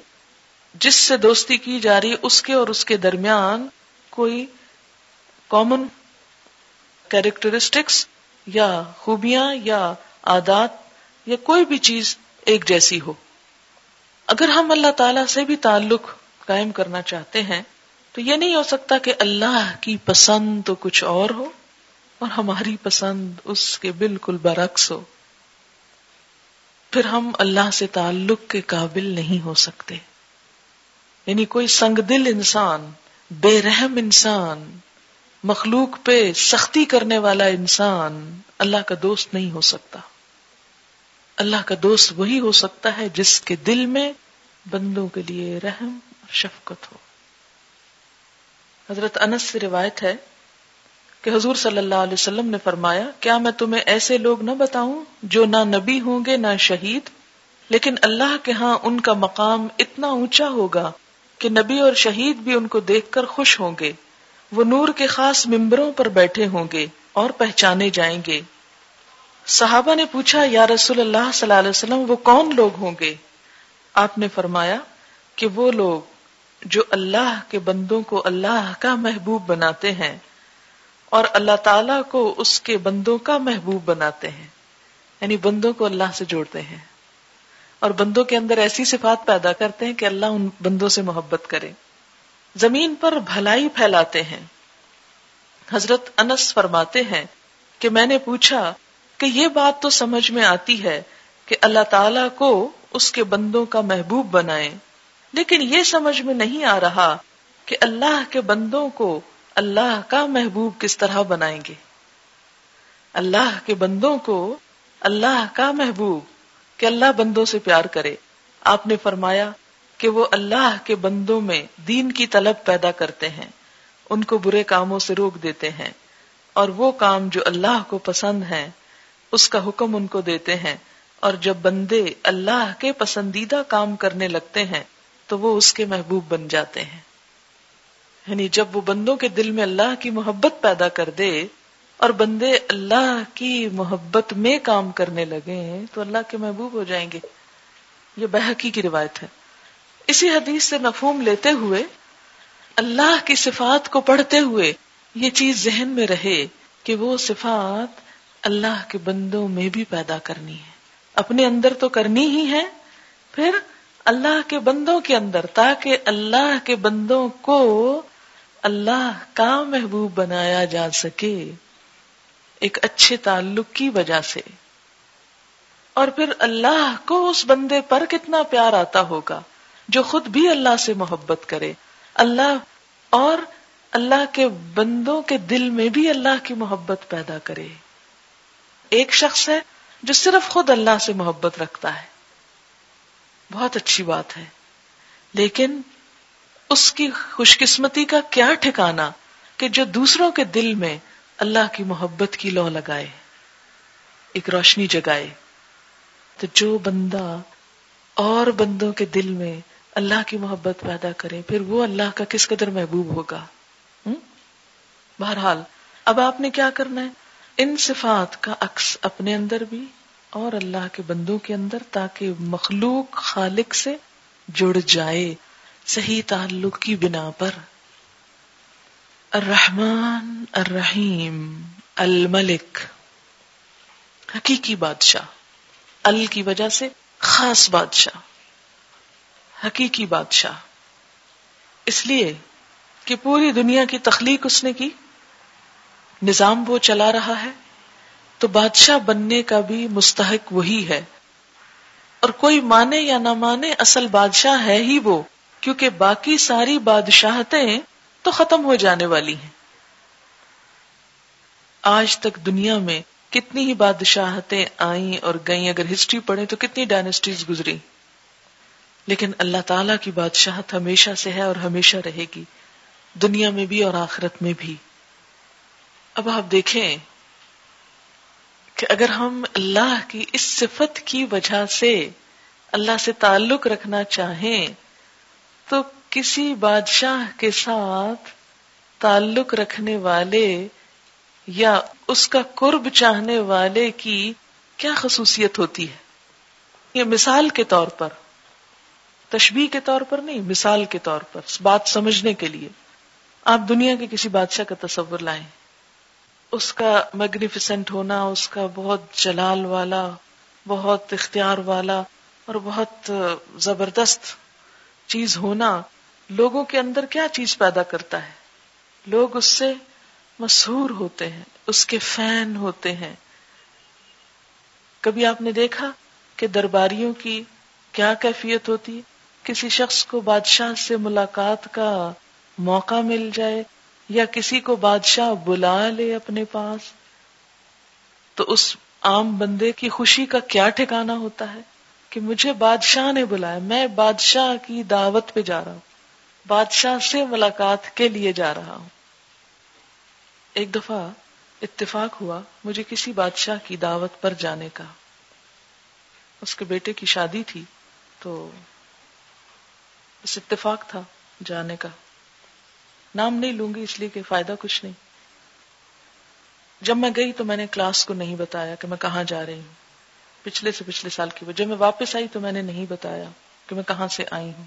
[SPEAKER 1] جس سے دوستی کی جا رہی اس کے اور اس کے درمیان کوئی کامن کیریکٹرسٹکس یا خوبیاں یا عادات یا کوئی بھی چیز ایک جیسی ہو۔ اگر ہم اللہ تعالی سے بھی تعلق قائم کرنا چاہتے ہیں، تو یہ نہیں ہو سکتا کہ اللہ کی پسند تو کچھ اور ہو اور ہماری پسند اس کے بالکل برعکس ہو۔ پھر ہم اللہ سے تعلق کے قابل نہیں ہو سکتے۔ یعنی کوئی سنگ دل انسان، بے رحم انسان، مخلوق پہ سختی کرنے والا انسان اللہ کا دوست نہیں ہو سکتا۔ اللہ کا دوست وہی ہو سکتا ہے جس کے دل میں بندوں کے لیے رحم اور شفقت ہو۔ حضرت انس سے روایت ہے کہ حضور صلی اللہ علیہ وسلم نے فرمایا، کیا میں تمہیں ایسے لوگ نہ بتاؤں جو نہ نبی ہوں گے نہ شہید؟ لیکن اللہ کے ہاں ان کا مقام اتنا اونچا ہوگا کہ نبی اور شہید بھی ان کو دیکھ کر خوش ہوں گے۔ وہ نور کے خاص ممبروں پر بیٹھے ہوں گے اور پہچانے جائیں گے۔ صحابہ نے پوچھا، یا رسول اللہ صلی اللہ علیہ وسلم، وہ کون لوگ ہوں گے؟ آپ نے فرمایا کہ وہ لوگ جو اللہ کے بندوں کو اللہ کا محبوب بناتے ہیں۔ اور اللہ تعالی کو اس کے بندوں کا محبوب بناتے ہیں۔ یعنی بندوں کو اللہ سے جوڑتے ہیں۔ اور بندوں کے اندر ایسی صفات پیدا کرتے ہیں کہ اللہ ان بندوں سے محبت کرے۔ زمین پر بھلائی پھیلاتے ہیں۔ حضرت انس فرماتے ہیں کہ میں نے پوچھا کہ یہ بات تو سمجھ میں آتی ہے کہ اللہ تعالی کو اس کے بندوں کا محبوب بنائے لیکن یہ سمجھ میں نہیں آ رہا کہ اللہ کے بندوں کو اللہ کا محبوب کس طرح بنائیں گے؟ اللہ کے بندوں کو اللہ کا محبوب کہ اللہ بندوں سے پیار کرے۔ آپ نے فرمایا کہ وہ اللہ کے بندوں میں دین کی طلب پیدا کرتے ہیں، ان کو برے کاموں سے روک دیتے ہیں۔ اور وہ کام جو اللہ کو پسند ہے اس کا حکم ان کو دیتے ہیں۔ اور جب بندے اللہ کے پسندیدہ کام کرنے لگتے ہیں، تو وہ اس کے محبوب بن جاتے ہیں۔ یعنی جب وہ بندوں کے دل میں اللہ کی محبت پیدا کر دے اور بندے اللہ کی محبت میں کام کرنے لگے تو اللہ کے محبوب ہو جائیں گے۔ یہ بحقی کی روایت ہے۔ اسی حدیث سے مفہوم لیتے ہوئے اللہ کی صفات کو پڑھتے ہوئے یہ چیز ذہن میں رہے کہ وہ صفات اللہ کے بندوں میں بھی پیدا کرنی ہے۔ اپنے اندر تو کرنی ہی ہے، پھر اللہ کے بندوں کے اندر، تاکہ اللہ کے بندوں کو اللہ کا محبوب بنایا جا سکے ایک اچھے تعلق کی وجہ سے۔ اور پھر اللہ کو اس بندے پر کتنا پیار آتا ہوگا جو خود بھی اللہ سے محبت کرے۔ اللہ اور اللہ کے بندوں کے دل میں بھی اللہ کی محبت پیدا کرے۔ ایک شخص ہے جو صرف خود اللہ سے محبت رکھتا ہے۔ بہت اچھی بات ہے۔ لیکن اس کی خوش قسمتی کا کیا ٹھکانا کہ جو دوسروں کے دل میں اللہ کی محبت کی لو لگائے، ایک روشنی جگائے۔ تو جو بندہ اور بندوں کے دل میں اللہ کی محبت پیدا کرے، پھر وہ اللہ کا کس قدر محبوب ہوگا؟ بہرحال، اب آپ نے کیا کرنا ہے؟ ان صفات کا عکس اپنے اندر بھی اور اللہ کے بندوں کے اندر تاکہ مخلوق خالق سے جڑ جائے۔ صحیح تعلق کی بنا پر۔ الرحمن الرحیم، الملک۔ حقیقی بادشاہ۔ ال کی وجہ سے خاص بادشاہ۔ حقیقی بادشاہ۔ اس لیے کہ پوری دنیا کی تخلیق اس نے کی۔ نظام وہ چلا رہا ہے۔ تو بادشاہ بننے کا بھی مستحق وہی ہے۔ اور کوئی مانے یا نہ مانے، اصل بادشاہ ہے ہی وہ۔ کیونکہ باقی ساری بادشاہتیں تو ختم ہو جانے والی ہیں۔ آج تک دنیا میں کتنی ہی بادشاہتیں آئیں اور گئیں، اگر ہسٹری پڑھیں تو کتنی ڈائنسٹیز گزری لیکن اللہ تعالی کی بادشاہت ہمیشہ سے ہے اور ہمیشہ رہے گی، دنیا میں بھی اور آخرت میں بھی۔ اب آپ دیکھیں کہ اگر ہم اللہ کی اس صفت کی وجہ سے اللہ سے تعلق رکھنا چاہیں تو کسی بادشاہ کے ساتھ تعلق رکھنے والے یا اس کا قرب چاہنے والے کی کیا خصوصیت ہوتی ہے؟ یہ مثال کے طور پر تشبیح کے طور پر نہیں، مثال کے طور پر بات سمجھنے کے لیے۔ آپ دنیا کے کسی بادشاہ کا تصور لائیں۔ اس کا میگنیفیسنٹ ہونا، اس کا بہت جلال والا، بہت اختیار والا اور بہت زبردست چیز ہونا لوگوں کے اندر کیا چیز پیدا کرتا ہے؟ لوگ اس سے مسہور ہوتے ہیں، اس کے فین ہوتے ہیں۔ کبھی آپ نے دیکھا کہ درباریوں کی کیا کیفیت ہوتی ہے؟ کسی شخص کو بادشاہ سے ملاقات کا موقع مل جائے یا کسی کو بادشاہ بلا لے اپنے پاس، تو اس عام بندے کی خوشی کا کیا ٹھکانا ہوتا ہے؟ کہ مجھے بادشاہ نے بلایا، میں بادشاہ کی دعوت پہ جا رہا ہوں۔ بادشاہ سے ملاقات کے لیے جا رہا ہوں۔ ایک دفعہ اتفاق ہوا مجھے کسی بادشاہ کی دعوت پر جانے کا۔ اس کے بیٹے کی شادی تھی تو بس اتفاق تھا جانے کا۔ نام نہیں لوں گی اس لیے کہ فائدہ کچھ نہیں۔ جب میں گئی تو میں نے کلاس کو نہیں بتایا کہ میں کہاں جا رہی ہوں۔ پچھلے سے پچھلے سال کی جب میں واپس آئی تو میں نے نہیں بتایا کہ میں کہاں سے آئی ہوں۔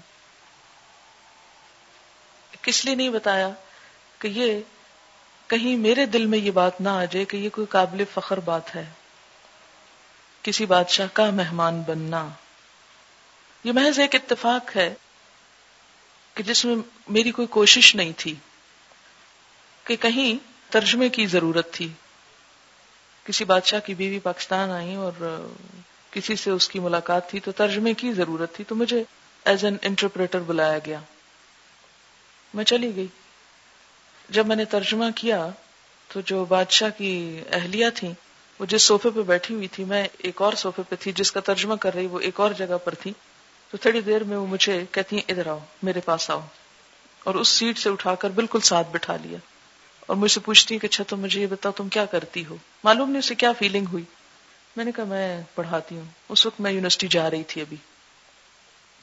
[SPEAKER 1] کس لیے نہیں بتایا کہ یہ کہیں میرے دل میں یہ بات نہ آ جائے کہ یہ کوئی قابل فخر بات ہے۔ کسی بادشاہ کا مہمان بننا۔ یہ محض ایک اتفاق ہے کہ جس میں میری کوئی کوشش نہیں تھی، کہ کہیں ترجمے کی ضرورت تھی۔ کسی بادشاہ کی بیوی پاکستان آئی اور کسی سے اس کی ملاقات تھی تو ترجمے کی ضرورت تھی تو مجھے ایز این انٹرپریٹر بلایا گیا۔ میں چلی گئی۔ جب میں نے ترجمہ کیا تو جو بادشاہ کی اہلیہ تھی وہ جس صوفے پہ بیٹھی ہوئی تھی، میں ایک اور صوفے پہ تھی، جس کا ترجمہ کر رہی، وہ ایک اور جگہ پر تھی۔ تو تھوڑی دیر میں وہ مجھے کہتی ہیں، ادھر آؤ، میرے پاس آؤ۔ اور اس سیٹ سے اٹھا کر بالکل ساتھ بٹھا لیا۔ اور مجھ سے پوچھتی کہ اچھا تم مجھے یہ بتاؤ تم کیا کرتی ہو؟ معلوم نہیں اسے کیا فیلنگ ہوئی۔ میں نے کہا میں پڑھاتی ہوں۔ اس وقت میں یونیورسٹی جا رہی تھی ابھی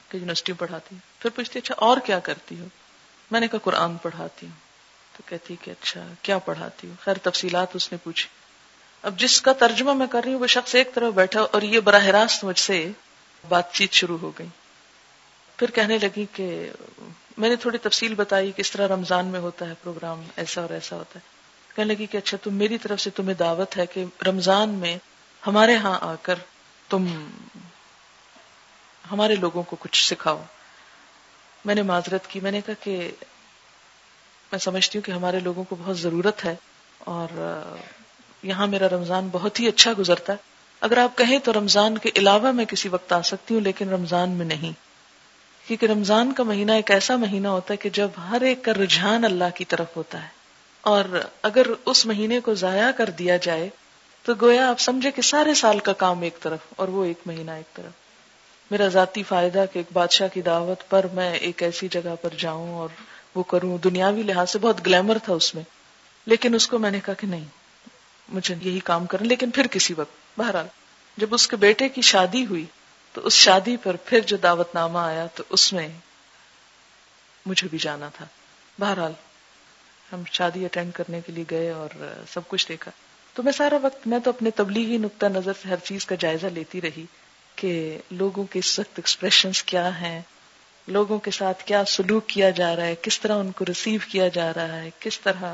[SPEAKER 1] کہ یونیورسٹی پڑھاتی ہوں۔ پھر پوچھتی اچھا اور کیا کرتی ہو؟ میں نے کہا قرآن پڑھاتی ہوں۔ تو کہتی کہ اچھا کیا پڑھاتی ہوں؟ خیر تفصیلات اس نے پوچھی۔ اب جس کا ترجمہ میں کر رہی ہوں، وہ شخص ایک طرف بیٹھا اور یہ براہ راست مجھ سے بات چیت شروع ہو گئی۔ پھر کہنے لگی کہ میں نے تھوڑی تفصیل بتائی کس طرح رمضان میں ہوتا ہے پروگرام، ایسا اور ایسا ہوتا ہے۔ کہنے لگی کہ اچھا تم میری طرف سے تمہیں دعوت ہے کہ رمضان میں ہمارے ہاں آ کر تم ہمارے لوگوں کو کچھ سکھاؤ۔ میں نے معذرت کی، میں نے کہا کہ میں سمجھتی ہوں کہ ہمارے لوگوں کو بہت ضرورت ہے اور یہاں میرا رمضان بہت ہی اچھا گزرتا ہے۔ اگر آپ کہیں تو رمضان کے علاوہ میں کسی وقت آ سکتی ہوں، لیکن رمضان میں نہیں۔ کیونکہ رمضان کا مہینہ ایک ایسا مہینہ ہوتا ہے کہ جب ہر ایک کا رجحان اللہ کی طرف ہوتا ہے اور اگر اس مہینے کو ضائع کر دیا جائے تو گویا آپ سمجھے کہ سارے سال کا کام ایک طرف اور وہ ایک مہینہ ایک طرف۔ میرا ذاتی فائدہ کہ ایک بادشاہ کی دعوت پر میں ایک ایسی جگہ پر جاؤں اور وہ کروں۔ دنیاوی لحاظ سے بہت گلیمر تھا اس میں، لیکن اس کو میں نے کہا کہ نہیں، مجھے یہی کام کرنا لیکن پھر کسی وقت، بہرحال، جب اس کے بیٹے کی شادی ہوئی تو اس شادی پر پھر جو دعوت نامہ آیا تو اس میں مجھے بھی جانا تھا۔ بہرحال ہم شادی اٹینڈ کرنے کے لیے گئے اور سب کچھ دیکھا۔ تو میں سارا وقت میں تو اپنے تبلیغی نقطہ نظر سے ہر چیز کا جائزہ لیتی رہی کہ لوگوں کے اس وقت ایکسپریشن کیا ہیں، لوگوں کے ساتھ کیا سلوک کیا جا رہا ہے، کس طرح ان کو ریسیو کیا جا رہا ہے، کس طرح۔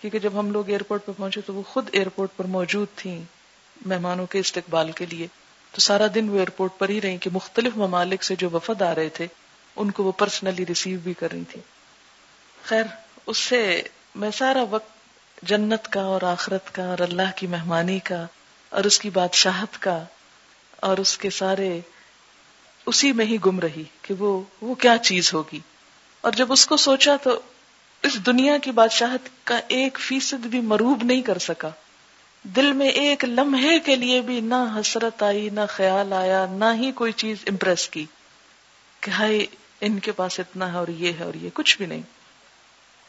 [SPEAKER 1] کیونکہ جب ہم لوگ ایئرپورٹ پہ پہنچے تو وہ خود ایئرپورٹ پر موجود تھیں مہمانوں کے استقبال کے لیے۔ تو سارا دن وہ ایئرپورٹ پر ہی رہی کہ مختلف ممالک سے جو وفد آ رہے تھے، ان کو وہ پرسنلی ریسیو بھی کر رہی تھی خیر، اس سے میں سارا وقت جنت کا اور آخرت کا اور اللہ کی مہمانی کا اور اس کی بادشاہت کا اور اس کے سارے اسی میں ہی گم رہی کہ وہ وہ کیا چیز ہوگی۔ اور جب اس کو سوچا تو اس دنیا کی بادشاہت کا ایک فیصد بھی مروب نہیں کر سکا۔ دل میں ایک لمحے کے لیے بھی نہ حسرت آئی، نہ خیال آیا، نہ ہی کوئی چیز امپریس کی کہ ہائی ان کے پاس اتنا ہے اور یہ ہے اور یہ کچھ بھی نہیں۔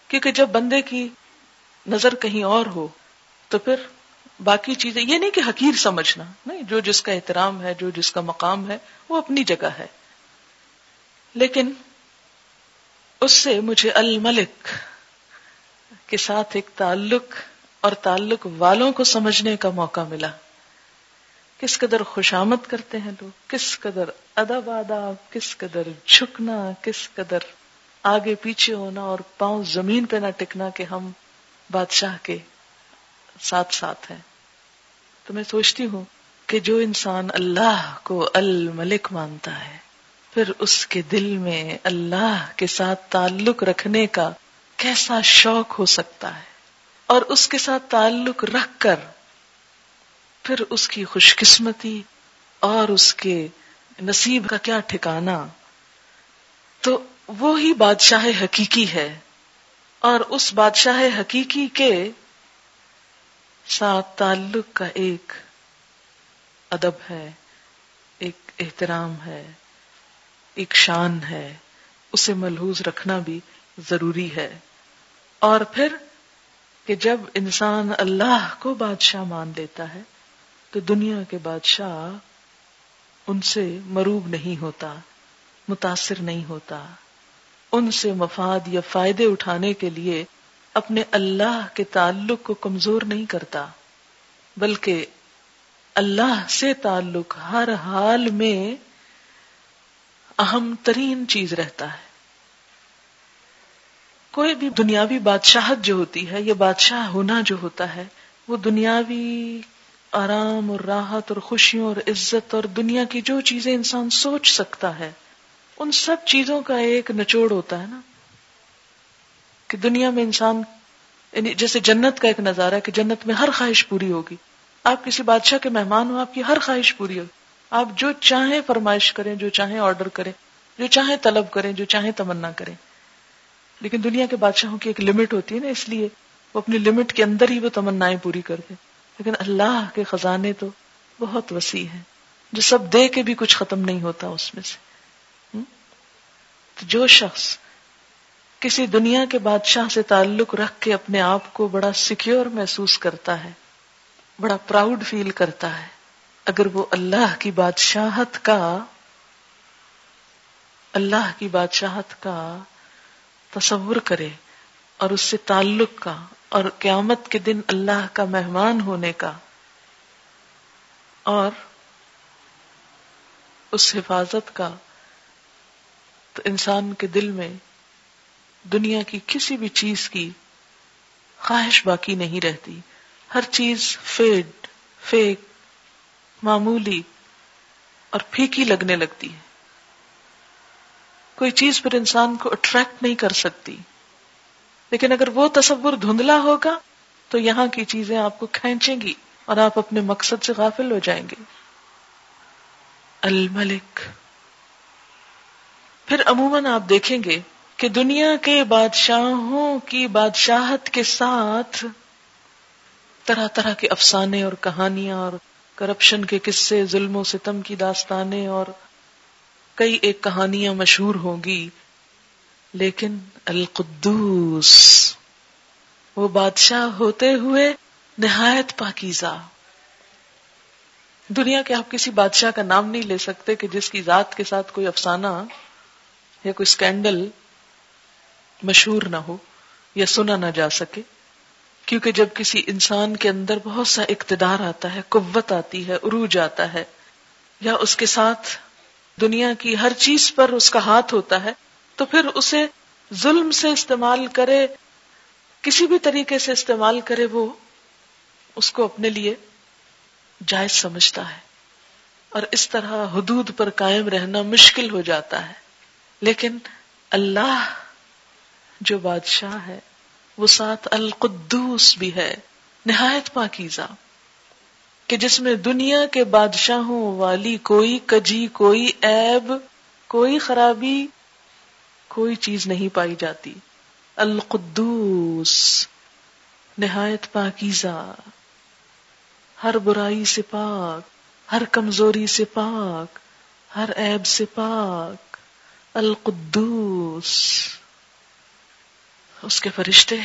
[SPEAKER 1] کیونکہ جب بندے کی نظر کہیں اور ہو، تو پھر باقی چیزیں، یہ نہیں کہ حقیر سمجھنا، نہیں، جو جس کا احترام ہے، جو جس کا مقام ہے، وہ اپنی جگہ ہے۔ لیکن اس سے مجھے الملک کے ساتھ ایک تعلق اور تعلق والوں کو سمجھنے کا موقع ملا۔ کس قدر خوشامد کرتے ہیں لوگ، کس قدر ادب آداب، کس قدر جھکنا، کس قدر آگے پیچھے ہونا اور پاؤں زمین پہ نہ ٹکنا کہ ہم بادشاہ کے ساتھ ساتھ ہیں۔ تو میں سوچتی ہوں کہ جو انسان اللہ کو الملک مانتا ہے، پھر اس کے دل میں اللہ کے ساتھ تعلق رکھنے کا کیسا شوق ہو سکتا ہے؟ اور اس کے ساتھ تعلق رکھ کر پھر اس کی خوش قسمتی اور اس کے نصیب کا کیا ٹھکانا تو وہی بادشاہ حقیقی ہے اور اس بادشاہ حقیقی کے ساتھ تعلق کا ایک ادب ہے، ایک احترام ہے، ایک شان ہے۔ اسے ملحوظ رکھنا بھی ضروری ہے۔ اور پھر کہ جب انسان اللہ کو بادشاہ مان لیتا ہے، تو دنیا کے بادشاہ ان سے مروب نہیں ہوتا، متاثر نہیں ہوتا۔ ان سے مفاد یا فائدے اٹھانے کے لیے اپنے اللہ کے تعلق کو کمزور نہیں کرتا، بلکہ اللہ سے تعلق ہر حال میں اہم ترین چیز رہتا ہے۔ کوئی بھی دنیاوی بادشاہت جو ہوتی ہے یہ بادشاہ ہونا جو ہوتا ہے، وہ دنیاوی آرام اور راحت اور خوشیوں اور عزت اور دنیا کی جو چیزیں انسان سوچ سکتا ہے، ان سب چیزوں کا ایک نچوڑ ہوتا ہے نا۔ کہ دنیا میں انسان یعنی جیسے جنت کا ایک نظارہ ہے کہ جنت میں ہر خواہش پوری ہوگی۔ آپ کسی بادشاہ کے مہمان ہو آپ کی ہر خواہش پوری ہوگی۔ آپ جو چاہیں فرمائش کریں، جو چاہیں آرڈر کریں، جو چاہیں طلب کریں، جو چاہیں تمنا کریں۔ لیکن دنیا کے بادشاہوں کی ایک لمٹ ہوتی ہے نا، اس لیے وہ اپنی لمٹ کے اندر ہی وہ تمنا پوری کر دے لیکن اللہ کے خزانے تو بہت وسیع ہے جو سب دے کے بھی کچھ ختم نہیں ہوتا اس میں سے۔ تو جو شخص کسی دنیا کے بادشاہ سے تعلق رکھ کے اپنے آپ کو بڑا سیکیور محسوس کرتا ہے، بڑا پراؤڈ فیل کرتا ہے، اگر وہ اللہ کی بادشاہت کا، اللہ کی بادشاہت کا تصور کرے اور اس سے تعلق کا اور قیامت کے دن اللہ کا مہمان ہونے کا اور اس حفاظت کا تو انسان کے دل میں دنیا کی کسی بھی چیز کی خواہش باقی نہیں رہتی۔ ہر چیز فیڈ، فیک، معمولی اور پھیکی لگنے لگتی ہے۔ کوئی چیز پھر انسان کو اٹریکٹ نہیں کر سکتی۔ لیکن اگر وہ تصور دھندلا ہوگا، تو یہاں کی چیزیں آپ کو کھینچیں گی اور آپ اپنے مقصد سے غافل ہو جائیں گے۔ الملک۔ پھر عموماً آپ دیکھیں گے کہ دنیا کے بادشاہوں کی بادشاہت کے ساتھ طرح طرح کے افسانے اور کہانیاں اور کرپشن کے قصے ظلم و ستم کی داستانیں اور کئی ایک کہانیاں مشہور ہوں گی، لیکن القدوس، وہ بادشاہ ہوتے ہوئے نہایت پاکیزہ۔ دنیا کے آپ کسی بادشاہ کا نام نہیں لے سکتے کہ جس کی ذات کے ساتھ کوئی افسانہ یا کوئی اسکینڈل مشہور نہ ہو یا سنا نہ جا سکے، کیونکہ جب کسی انسان کے اندر بہت سا اقتدار آتا ہے، قوت آتی ہے، عروج آتا ہے، یا اس کے ساتھ دنیا کی ہر چیز پر اس کا ہاتھ ہوتا ہے، تو پھر اسے ظلم سے استعمال کرے، کسی بھی طریقے سے استعمال کرے، وہ اس کو اپنے لیے جائز سمجھتا ہے۔ اور اس طرح حدود پر قائم رہنا مشکل ہو جاتا ہے۔ لیکن اللہ جو بادشاہ ہے، وہ ساتھ القدوس بھی ہے، نہایت پاکیزہ۔ کہ جس میں دنیا کے بادشاہوں والی کوئی کجی، کوئی عیب، کوئی خرابی، کوئی چیز نہیں پائی جاتی۔ القدوس، نہایت پاکیزہ، ہر برائی سے پاک، ہر کمزوری سے پاک، ہر عیب سے پاک۔ القدوس، اس کے فرشتے،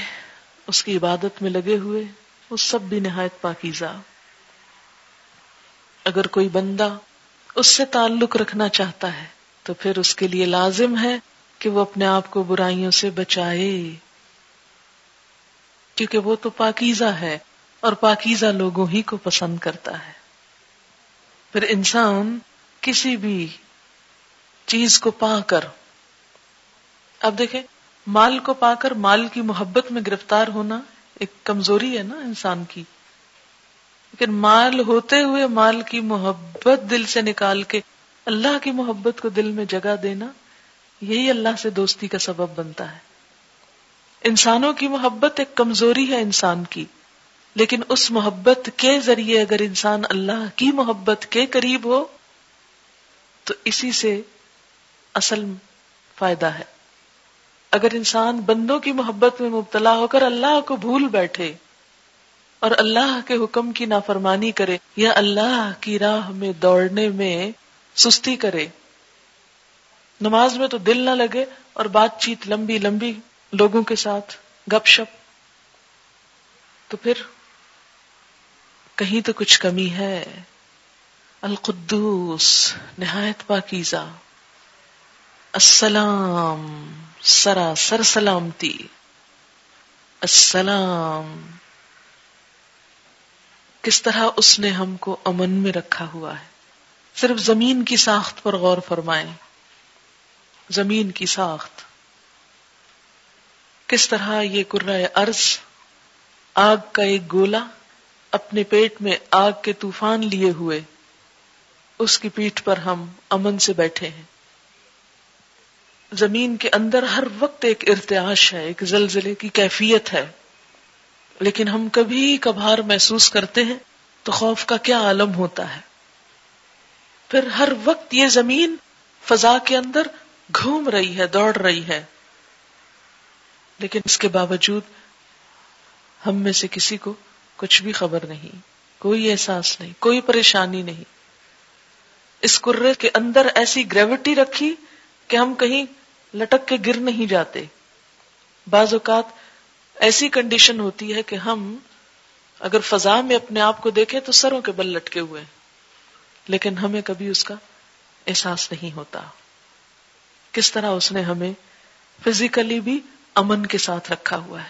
[SPEAKER 1] اس کی عبادت میں لگے ہوئے، وہ سب بھی نہایت پاکیزہ۔ اگر کوئی بندہ اس سے تعلق رکھنا چاہتا ہے، تو پھر اس کے لیے لازم ہے کہ وہ اپنے آپ کو برائیوں سے بچائے۔ کیونکہ وہ تو پاکیزہ ہے اور پاکیزہ لوگوں ہی کو پسند کرتا ہے۔ پھر انسان کسی بھی چیز کو پا کر، اب دیکھیں، مال کو پا کر مال کی محبت میں گرفتار ہونا ایک کمزوری ہے نا انسان کی۔ لیکن مال ہوتے ہوئے مال کی محبت دل سے نکال کے اللہ کی محبت کو دل میں جگہ دینا، یہی اللہ سے دوستی کا سبب بنتا ہے۔ انسانوں کی محبت ایک کمزوری ہے انسان کی، لیکن اس محبت کے ذریعے اگر انسان اللہ کی محبت کے قریب ہو، تو اسی سے اصل فائدہ ہے۔ اگر انسان بندوں کی محبت میں مبتلا ہو کر اللہ کو بھول بیٹھے اور اللہ کے حکم کی نافرمانی کرے یا اللہ کی راہ میں دوڑنے میں سستی کرے۔ نماز میں تو دل نہ لگے اور بات چیت لمبی لمبی لوگوں کے ساتھ گپ شپ۔ تو پھر کہیں تو کچھ کمی ہے۔ القدوس، نہایت پاکیزہ۔ السلام سرا سر سلامتی۔ السلام۔ کس طرح اس نے ہم کو امن میں رکھا ہوا ہے؟ صرف زمین کی ساخت پر غور فرمائیں۔ زمین کی ساخت۔ کس طرح یہ کرا ارض آگ کا ایک گولا اپنے پیٹ میں آگ کے طوفان لیے ہوئے، اس کی پیٹ پر ہم امن سے بیٹھے ہیں۔ زمین کے اندر ہر وقت ایک ارتعاش ہے، ایک زلزلے کی کیفیت ہے۔ لیکن ہم کبھی کبھار محسوس کرتے ہیں تو خوف کا کیا عالم ہوتا ہے۔ پھر ہر وقت یہ زمین فضا کے اندر گھوم رہی ہے، دوڑ رہی ہے۔ لیکن اس کے باوجود ہم میں سے کسی کو کچھ بھی خبر نہیں، کوئی احساس نہیں، کوئی پریشانی نہیں۔ اس کرے کے اندر ایسی گریوٹی رکھی کہ ہم کہیں لٹک کے گر نہیں جاتے۔ بعض اوقات ایسی کنڈیشن ہوتی ہے کہ ہم اگر فضا میں اپنے آپ کو دیکھیں تو سروں کے بل لٹکے ہوئے لیکن ہمیں کبھی اس کا احساس نہیں ہوتا۔ کس طرح اس نے ہمیں فزیکلی بھی امن کے ساتھ رکھا ہوا ہے۔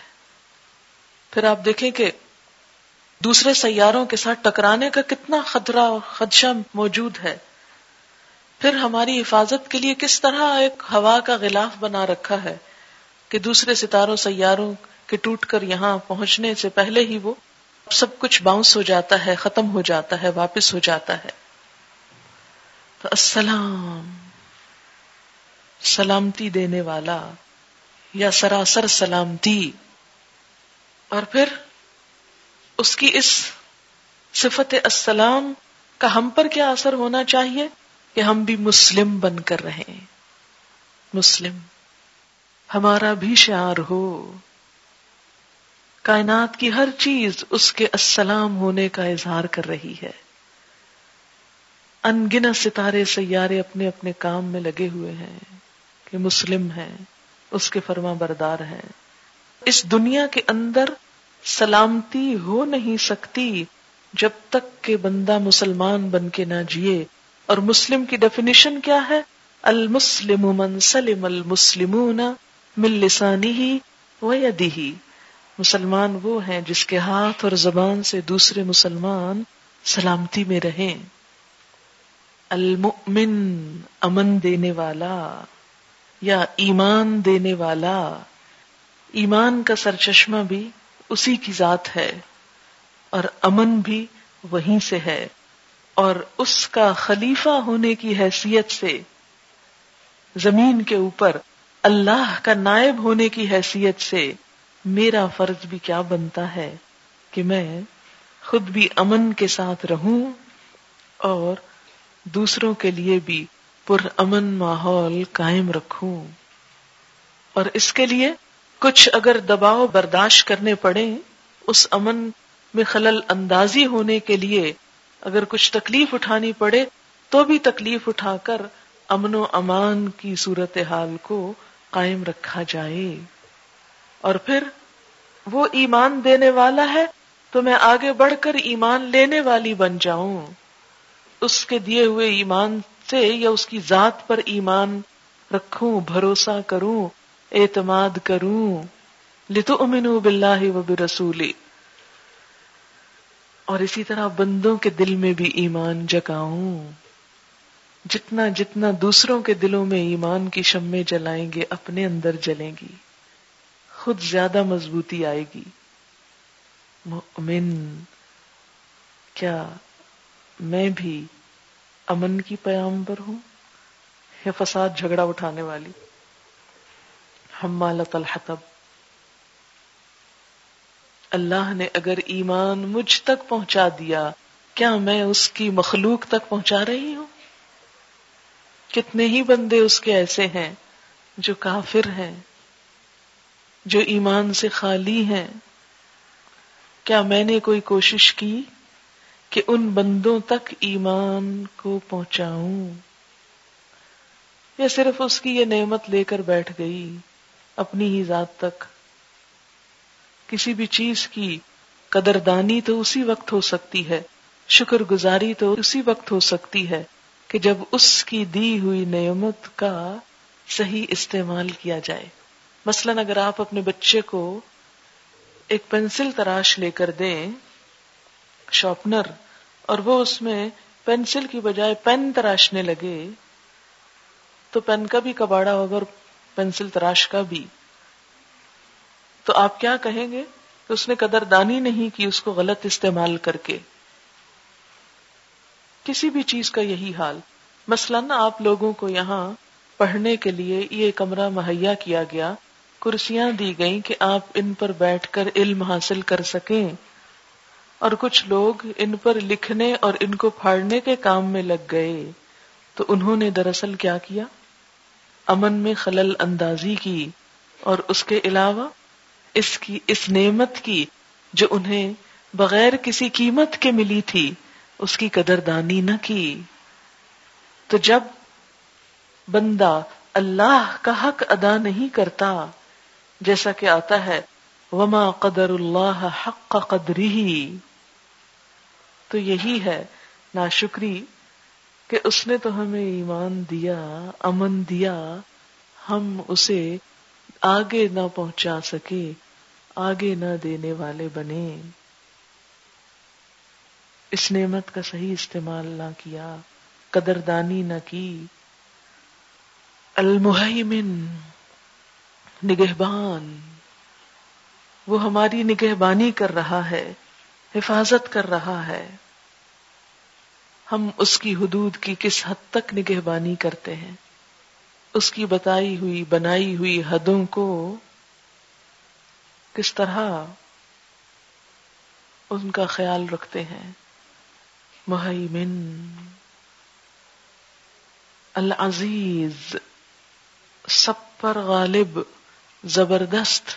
[SPEAKER 1] پھر آپ دیکھیں کہ دوسرے سیاروں کے ساتھ ٹکرانے کا کتنا خطرہ اور خدشہ موجود ہے۔ پھر ہماری حفاظت کے لیے کس طرح ایک ہوا کا غلاف بنا رکھا ہے کہ دوسرے ستاروں، سیاروں کے ٹوٹ کر یہاں پہنچنے سے پہلے ہی وہ سب کچھ باؤنس ہو جاتا ہے، ختم ہو جاتا ہے، واپس ہو جاتا ہے۔ تو السلام، سلامتی دینے والا یا سراسر سلامتی۔ اور پھر اس کی اس صفت السلام کا ہم پر کیا اثر ہونا چاہیے؟ کہ ہم بھی مسلم بن کر رہے مسلم، ہمارا بھی شعار ہو۔ کائنات کی ہر چیز اس کے السلام ہونے کا اظہار کر رہی ہے۔ انگنا ستارے سیارے اپنے اپنے کام میں لگے ہوئے ہیں کہ مسلم ہیں، اس کے فرما بردار ہیں۔ اس دنیا کے اندر سلامتی ہو نہیں سکتی جب تک کہ بندہ مسلمان بن کے نہ جیے۔ اور مسلم کی ڈیفینیشن کیا ہے؟ المسلم من سلم المسلمون من لسانه ويده مسلمان وہ ہیں جس کے ہاتھ اور زبان سے دوسرے مسلمان سلامتی میں رہیں۔ المؤمن امن دینے والا یا ایمان دینے والا، ایمان کا سرچشمہ بھی اسی کی ذات ہے اور امن بھی وہیں سے ہے۔ اور اس کا خلیفہ ہونے کی حیثیت سے زمین کے اوپر اللہ کا نائب ہونے کی حیثیت سے میرا فرض بھی کیا بنتا ہے کہ میں خود بھی امن کے ساتھ رہوں اور دوسروں کے لیے بھی پر امن ماحول قائم رکھوں۔ اور اس کے لیے کچھ اگر دباؤ برداشت کرنے پڑے اس امن میں خلل اندازی ہونے کے لیے اگر کچھ تکلیف اٹھانی پڑے، تو بھی تکلیف اٹھا کر امن و امان کی صورت حال کو قائم رکھا جائے۔ اور پھر وہ ایمان دینے والا ہے تو میں آگے بڑھ کر ایمان لینے والی بن جاؤں۔ اس کے دیے ہوئے ایمان سے یا اس کی ذات پر ایمان رکھوں، بھروسہ کروں، اعتماد کروں۔ لتو امین بلّہ و برسولی۔ اور اسی طرح بندوں کے دل میں بھی ایمان جگاؤں۔ جتنا جتنا دوسروں کے دلوں میں ایمان کی شمے جلائیں گے، اپنے اندر جلیں گی۔ خود زیادہ مضبوطی آئے گی۔ مؤمن کیا میں بھی امن کی پیام پر ہوں یا فساد جھگڑا اٹھانے والی؟ ہم مالت الحتب اللہ نے اگر ایمان مجھ تک پہنچا دیا، کیا میں اس کی مخلوق تک پہنچا رہی ہوں؟ کتنے ہی بندے اس کے ایسے ہیں جو کافر ہیں۔ جو ایمان سے خالی ہیں، کیا میں نے کوئی کوشش کی کہ ان بندوں تک ایمان کو پہنچاؤں؟ یا صرف اس کی یہ نعمت لے کر بیٹھ گئی، اپنی ہی ذات تک؟ کسی بھی چیز کی قدردانی تو اسی وقت ہو سکتی ہے، شکر گزاری تو اسی وقت ہو سکتی ہے کہ جب اس کی دی ہوئی نعمت کا صحیح استعمال کیا جائے۔ مثلا اگر آپ اپنے بچے کو ایک پینسل تراش لے کر دیں شارپنر اور وہ اس میں پینسل کی بجائے پین تراشنے لگے، تو پین کا بھی کباڑا ہوگا اور پینسل تراش کا بھی۔ تو آپ کیا کہیں گے کہ اس نے قدر دانی نہیں کی اس کو غلط استعمال کر کے؟ کسی بھی چیز کا یہی حال۔ مثلاً آپ لوگوں کو یہاں پڑھنے کے لیے یہ کمرہ مہیا کیا گیا۔ کرسیاں دی گئیں کہ آپ ان پر بیٹھ کر علم حاصل کر سکیں۔ اور کچھ لوگ ان پر لکھنے اور ان کو پھاڑنے کے کام میں لگ گئے۔ تو انہوں نے دراصل کیا کیا؟ امن میں خلل اندازی کی۔ اور اس کے علاوہ اس کی، اس نعمت کی جو انہیں بغیر کسی قیمت کے ملی تھی، اس کی قدر دانی نہ کی۔ تو جب بندہ اللہ کا حق ادا نہیں کرتا جیسا کہ آتا ہے، وما قدر اللہ حق قدری تو یہی ہے ناشکری کہ اس نے تو ہمیں ایمان دیا، امن دیا، ہم اسے آگے نہ پہنچا سکے، آگے نہ دینے والے بنے۔ اس نعمت کا صحیح استعمال نہ کیا، قدردانی نہ کی۔ المحیمن نگہبان۔ وہ ہماری نگہبانی کر رہا ہے، حفاظت کر رہا ہے۔ ہم اس کی حدود کی کس حد تک نگہبانی کرتے ہیں؟ اس کی بتائی ہوئی، بنائی ہوئی حدوں کو کس طرح ان کا خیال رکھتے ہیں؟ محیمن العزیز۔ سب پر غالب۔ زبردست۔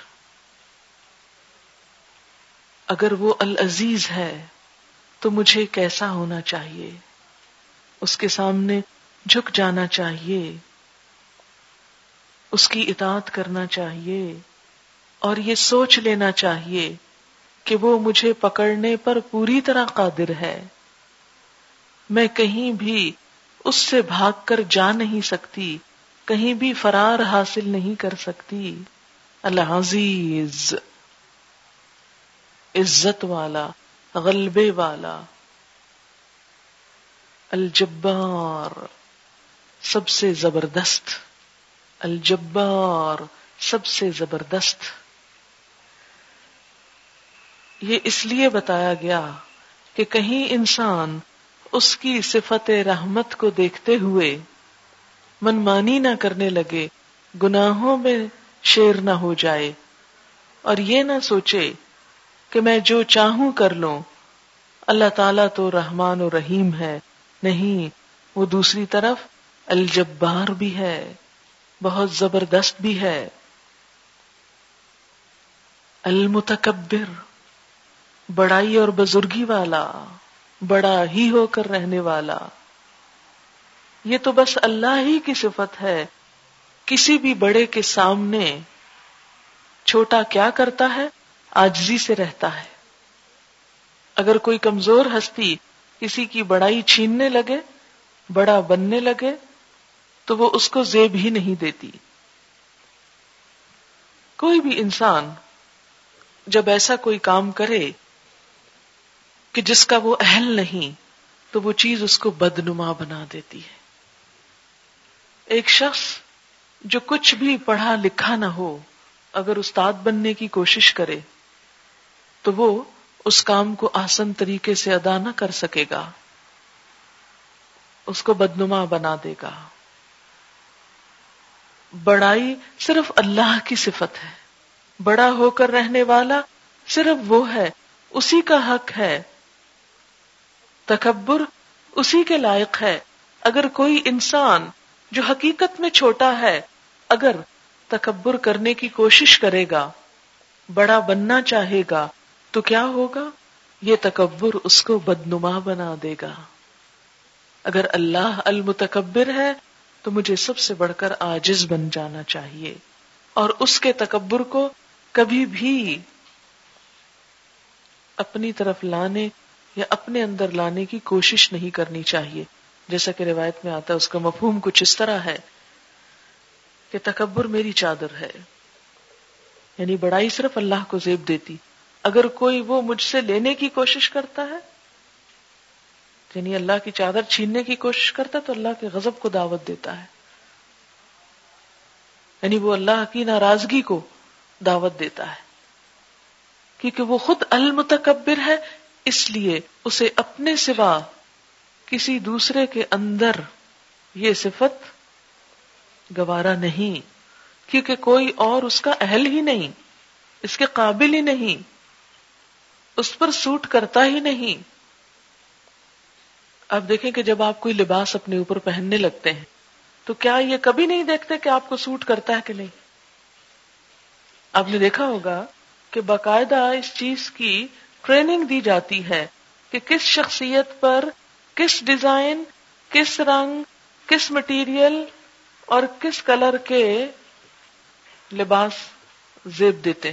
[SPEAKER 1] اگر وہ العزیز ہے، تو مجھے کیسا ہونا چاہیے؟ اس کے سامنے جھک جانا چاہیے، اس کی اطاعت کرنا چاہیے، اور یہ سوچ لینا چاہیے کہ وہ مجھے پکڑنے پر پوری طرح قادر ہے۔ میں کہیں بھی اس سے بھاگ کر جا نہیں سکتی، کہیں بھی فرار حاصل نہیں کر سکتی۔ العزیز عزت والا، غلبے والا، الجبار، سب سے زبردست، الجبار، سب سے زبردست۔ یہ اس لیے بتایا گیا کہ کہیں انسان اس کی صفت رحمت کو دیکھتے ہوئے منمانی نہ کرنے لگے، گناہوں میں شیر نہ ہو جائے۔ اور یہ نہ سوچے کہ میں جو چاہوں کر لوں۔ اللہ تعالیٰ تو رحمان و رحیم ہے۔ نہیں، وہ دوسری طرف الجبار بھی ہے۔ بہت زبردست بھی ہے۔ المتکبر، بڑائی اور بزرگی والا، بڑا ہی ہو کر رہنے والا۔ یہ تو بس اللہ ہی کی صفت ہے۔ کسی بھی بڑے کے سامنے چھوٹا کیا کرتا ہے؟ آجزی سے رہتا ہے۔ اگر کوئی کمزور ہستی کسی کی بڑائی چھیننے لگے، بڑا بننے لگے، تو وہ اس کو زیب ہی نہیں دیتی۔ کوئی بھی انسان جب ایسا کوئی کام کرے کہ جس کا وہ اہل نہیں، تو وہ چیز اس کو بدنما بنا دیتی ہے۔ ایک شخص جو کچھ بھی پڑھا لکھا نہ ہو، اگر استاد بننے کی کوشش کرے، تو وہ اس کام کو آسن طریقے سے ادا نہ کر سکے گا۔ اس کو بدنما بنا دے گا۔ بڑائی صرف اللہ کی صفت ہے۔ بڑا ہو کر رہنے والا صرف وہ ہے، اسی کا حق ہے۔ تکبر اسی کے لائق ہے۔ اگر کوئی انسان جو حقیقت میں چھوٹا ہے، اگر تکبر کرنے کی کوشش کرے گا، بڑا بننا چاہے گا، تو کیا ہوگا؟ یہ تکبر اس کو بدنما بنا دے گا۔ اگر اللہ المتکبر ہے، تو مجھے سب سے بڑھ کر آجز بن جانا چاہیے۔ اور اس کے تکبر کو کبھی بھی اپنی طرف لانے یا اپنے اندر لانے کی کوشش نہیں کرنی چاہیے۔ جیسا کہ روایت میں آتا ہے، اس کا مفہوم کچھ اس طرح ہے کہ تکبر میری چادر ہے۔ یعنی بڑائی صرف اللہ کو زیب دیتی۔ اگر کوئی وہ مجھ سے لینے کی کوشش کرتا ہے یعنی اللہ کی چادر چھیننے کی کوشش کرتا ہے، تو اللہ کے غضب کو دعوت دیتا ہے۔ یعنی وہ اللہ کی ناراضگی کو دعوت دیتا ہے۔ کیونکہ وہ خود المتکبر ہے، اس لیے اسے اپنے سوا کسی دوسرے کے اندر یہ صفت گوارا نہیں، کیونکہ کوئی اور اس کا اہل ہی نہیں، اس کے قابل ہی نہیں، اس پر سوٹ کرتا ہی نہیں۔ اب دیکھیں کہ جب آپ کوئی لباس اپنے اوپر پہننے لگتے ہیں، تو کیا یہ کبھی نہیں دیکھتے کہ آپ کو سوٹ کرتا ہے کہ نہیں؟ آپ نے دیکھا ہوگا کہ باقاعدہ اس چیز کی ٹریننگ دی جاتی ہے کہ کس شخصیت پر کس ڈیزائن، کس رنگ، کس مٹیریل اور کس کلر کے لباس زیب دیتے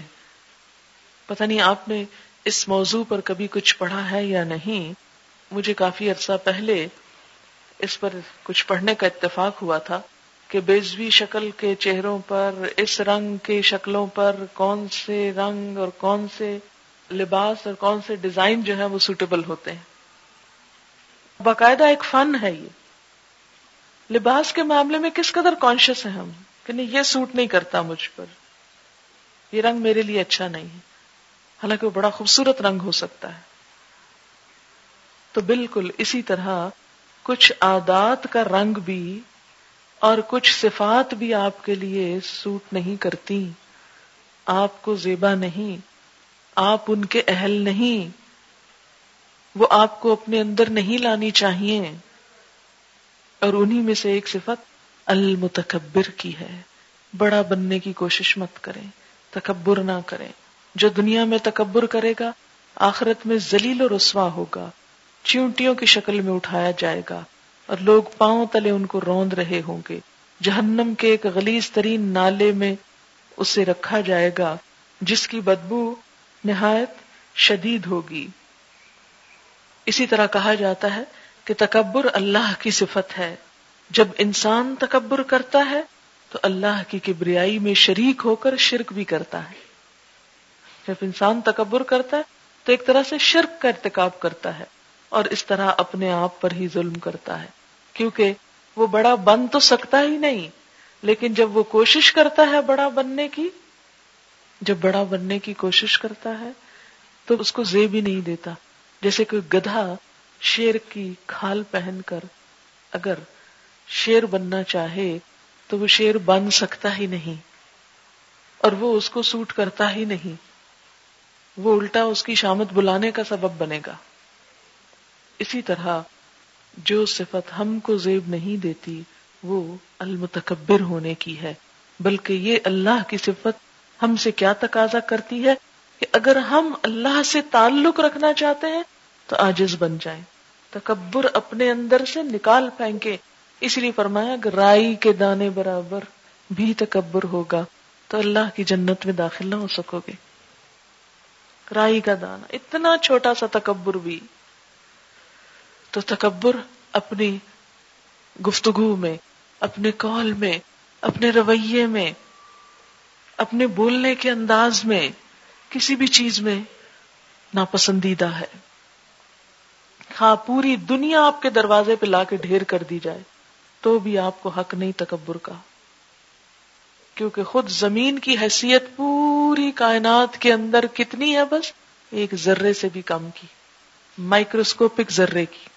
[SPEAKER 1] پتہ نہیں آپ نے اس موضوع پر کبھی کچھ پڑھا ہے یا نہیں۔ مجھے کافی عرصہ پہلے اس پر کچھ پڑھنے کا اتفاق ہوا تھا کہ بیزوی شکل کے چہروں پر، اس رنگ کے شکلوں پر کون سے رنگ اور کون سے لباس اور کون سے ڈیزائن جو ہے وہ سوٹیبل ہوتے ہیں۔ باقاعدہ ایک فن ہے یہ۔ لباس کے معاملے میں کس قدر کانشیس ہے ہم کہ نہیں، یہ سوٹ نہیں کرتا مجھ پر۔ یہ رنگ میرے لیے اچھا نہیں ہے۔ حالانکہ وہ بڑا خوبصورت رنگ ہو سکتا ہے۔ تو بالکل اسی طرح کچھ عادات کا رنگ بھی اور کچھ صفات بھی آپ کے لیے سوٹ نہیں کرتی۔ آپ کو زیبا نہیں، آپ ان کے اہل نہیں۔ وہ آپ کو اپنے اندر نہیں لانی چاہیے۔ اور انہی میں سے ایک صفت المتکبر کی ہے۔ بڑا بننے کی کوشش مت کریں۔ تکبر نہ کریں۔ جو دنیا میں تکبر کرے گا، آخرت میں ذلیل و رسوا ہوگا۔ چیونٹیوں کی شکل میں اٹھایا جائے گا۔ اور لوگ پاؤں تلے ان کو روند رہے ہوں گے۔ جہنم کے ایک غلیظ ترین نالے میں اسے رکھا جائے گا، جس کی بدبو نہایت شدید ہوگی۔ اسی طرح کہا جاتا ہے کہ تکبر اللہ کی صفت ہے۔ جب انسان تکبر کرتا ہے، تو اللہ کی کبریائی میں شریک ہو کر شرک بھی کرتا ہے۔ جب انسان تکبر کرتا ہے، تو ایک طرح سے شرک کا ارتکاب کرتا ہے اور اس طرح اپنے آپ پر ہی ظلم کرتا ہے۔ کیونکہ وہ بڑا بن تو سکتا ہی نہیں، لیکن جب وہ کوشش کرتا ہے بڑا بننے کی، جب بڑا بننے کی کوشش کرتا ہے، تو اس کو زیب ہی نہیں دیتا۔ جیسے کوئی گدھا شیر کی کھال پہن کر اگر شیر بننا چاہے تو وہ شیر بن سکتا ہی نہیں اور وہ اس کو سوٹ کرتا ہی نہیں۔ وہ الٹا اس کی شامت بلانے کا سبب بنے گا۔ اسی طرح جو صفت ہم کو زیب نہیں دیتی وہ المتکبر ہونے کی ہے، بلکہ یہ اللہ کی صفت ہم سے کیا تقاضا کرتی ہے کہ اگر ہم اللہ سے تعلق رکھنا چاہتے ہیں تو آجز بن جائیں تکبر اپنے اندر سے نکال پھینکے۔ اس لیے فرمایا کہ رائی کے دانے برابر بھی تکبر ہوگا۔ تو اللہ کی جنت میں داخل نہ ہو سکو گے۔ رائی کا دانا، اتنا چھوٹا سا تکبر بھی۔ تو تکبر اپنی گفتگو میں، اپنے کال میں، اپنے رویے میں، اپنے بولنے کے انداز میں، کسی بھی چیز میں ناپسندیدہ ہے۔ ہاں پوری دنیا آپ کے دروازے پہ لا کے ڈھیر کر دی جائے، تو بھی آپ کو حق نہیں تکبر کا۔ کیونکہ خود زمین کی حیثیت پوری کائنات کے اندر کتنی ہے بس؟ ایک ذرے سے بھی کم کی مائکروسکوپک ذرے کی۔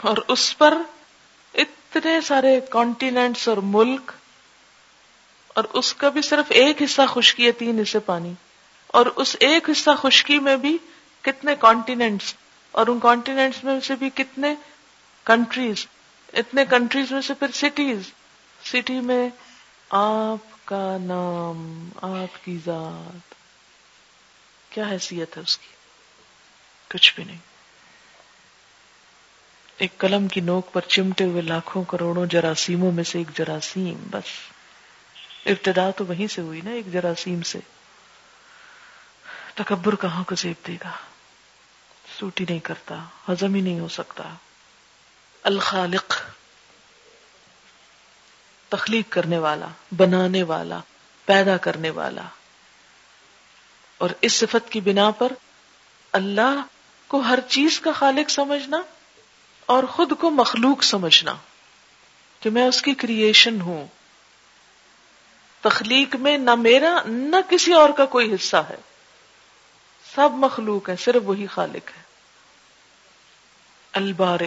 [SPEAKER 1] اور اس پر اتنے سارے کانٹیننٹس اور ملک، اور اس کا بھی صرف ایک حصہ خشکی ہے، تین حصے پانی۔ اور اس ایک حصہ خشکی میں بھی کتنے کانٹیننٹس اور ان کانٹیننٹس میں سے بھی کتنے کنٹریز اتنے کنٹریز میں سے پھر سٹیز سٹی میں آپ کا نام، آپ کی ذات. کیا حیثیت ہے اس کی؟ کچھ بھی نہیں. ایک قلم کی نوک پر چمٹے ہوئے لاکھوں کروڑوں جراثیموں میں سے ایک جراثیم، بس. ابتدا تو وہیں سے ہوئی نا ایک جراثیم سے. تکبر کہاں کو زیب دے گا؟ سوٹی نہیں کرتا ہزم ہی نہیں ہو سکتا۔ الخالق، تخلیق کرنے والا، بنانے والا، پیدا کرنے والا۔ اور اس صفت کی بنا پر اللہ کو ہر چیز کا خالق سمجھنا اور خود کو مخلوق سمجھنا کہ میں اس کی کریشن ہوں۔ تخلیق میں نہ میرا، نہ کسی اور کا کوئی حصہ ہے۔ سب مخلوق ہے صرف وہی خالق ہے البار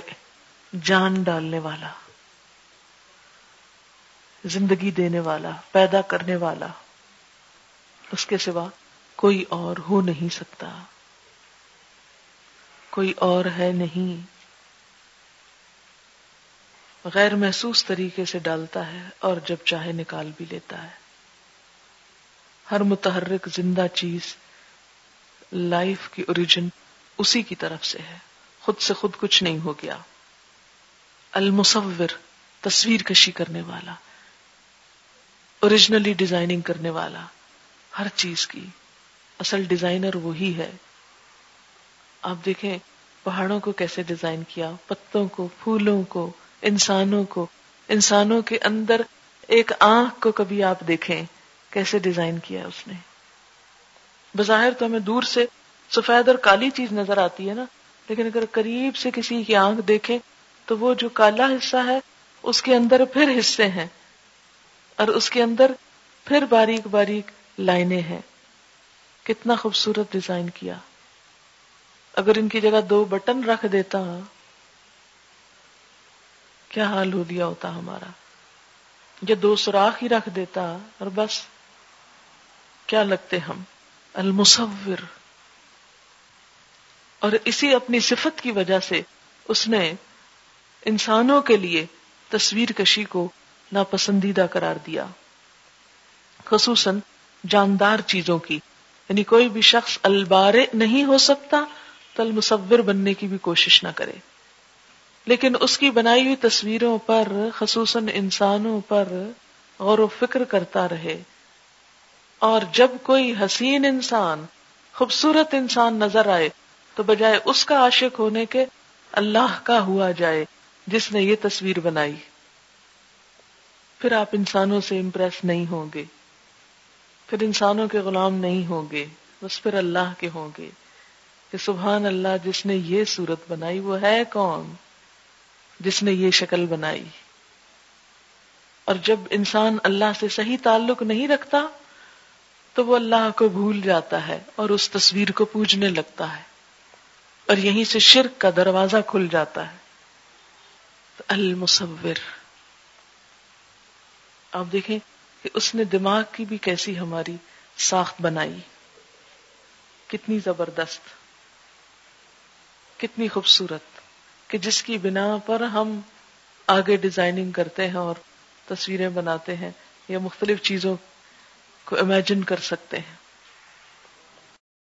[SPEAKER 1] جان ڈالنے والا، زندگی دینے والا، پیدا کرنے والا، اس کے سوا کوئی اور ہو نہیں سکتا۔ کوئی اور ہے نہیں۔ غیر محسوس طریقے سے ڈالتا ہے اور جب چاہے نکال بھی لیتا ہے۔ ہر متحرک زندہ چیز، لائف کی اوریجن اسی کی طرف سے ہے۔ خود سے خود کچھ نہیں ہو گیا۔ المصور، تصویر کشی کرنے والا۔ اوریجنلی ڈیزائننگ کرنے والا۔ ہر چیز کی۔ اصل ڈیزائنر وہی ہے۔ آپ دیکھیں پہاڑوں کو کیسے ڈیزائن کیا، پتوں کو، پھولوں کو، انسانوں کو۔ انسانوں کے اندر ایک آنکھ کو کبھی آپ دیکھیں، کیسے ڈیزائن کیا اس نے۔ بظاہر تو ہمیں دور سے سفید اور کالی چیز نظر آتی ہے نا۔ لیکن اگر قریب سے کسی کی آنکھ دیکھیں تو وہ جو کالا حصہ ہے، اس کے اندر پھر حصے ہیں۔ اور اس کے اندر پھر باریک باریک لائنیں ہیں۔ کتنا خوبصورت ڈیزائن کیا۔ اگر ان کی جگہ دو بٹن رکھ دیتا، کیا حال ہو دیا ہوتا ہمارا۔ یا دو سوراخ ہی رکھ دیتا، اور بس۔ کیا لگتے ہم؟ المصور۔ اور اسی اپنی صفت کی وجہ سے اس نے انسانوں کے لیے تصویر کشی کو ناپسندیدہ قرار دیا۔ خصوصاً جاندار چیزوں کی۔ یعنی کوئی بھی شخص البارے نہیں ہو سکتا تو المصور بننے کی بھی کوشش نہ کرے۔ لیکن اس کی بنائی ہوئی تصویروں پر، خصوصاً انسانوں پر غور و فکر کرتا رہے۔ اور جب کوئی حسین انسان، خوبصورت انسان نظر آئے تو بجائے اس کا عاشق ہونے کے اللہ کا ہوا جائے جس نے یہ تصویر بنائی۔ پھر آپ انسانوں سے امپریس نہیں ہوں گے۔ پھر انسانوں کے غلام نہیں ہوں گے، بس پھر اللہ کے ہوں گے۔ کہ سبحان اللہ، جس نے یہ صورت بنائی، وہ ہے کون؟ جس نے یہ شکل بنائی۔ اور جب انسان اللہ سے صحیح تعلق نہیں رکھتا، تو وہ اللہ کو بھول جاتا ہے اور اس تصویر کو پوجنے لگتا ہے۔ اور یہیں سے شرک کا دروازہ کھل جاتا ہے۔ المصور۔ آپ دیکھیں کہ اس نے دماغ کی بھی کیسی ہماری ساخت بنائی۔ کتنی زبردست۔ کتنی خوبصورت۔ کہ جس کی بنا پر ہم آگے ڈیزائننگ کرتے ہیں اور تصویریں بناتے ہیں یا مختلف چیزوں کو امیجن کر سکتے ہیں۔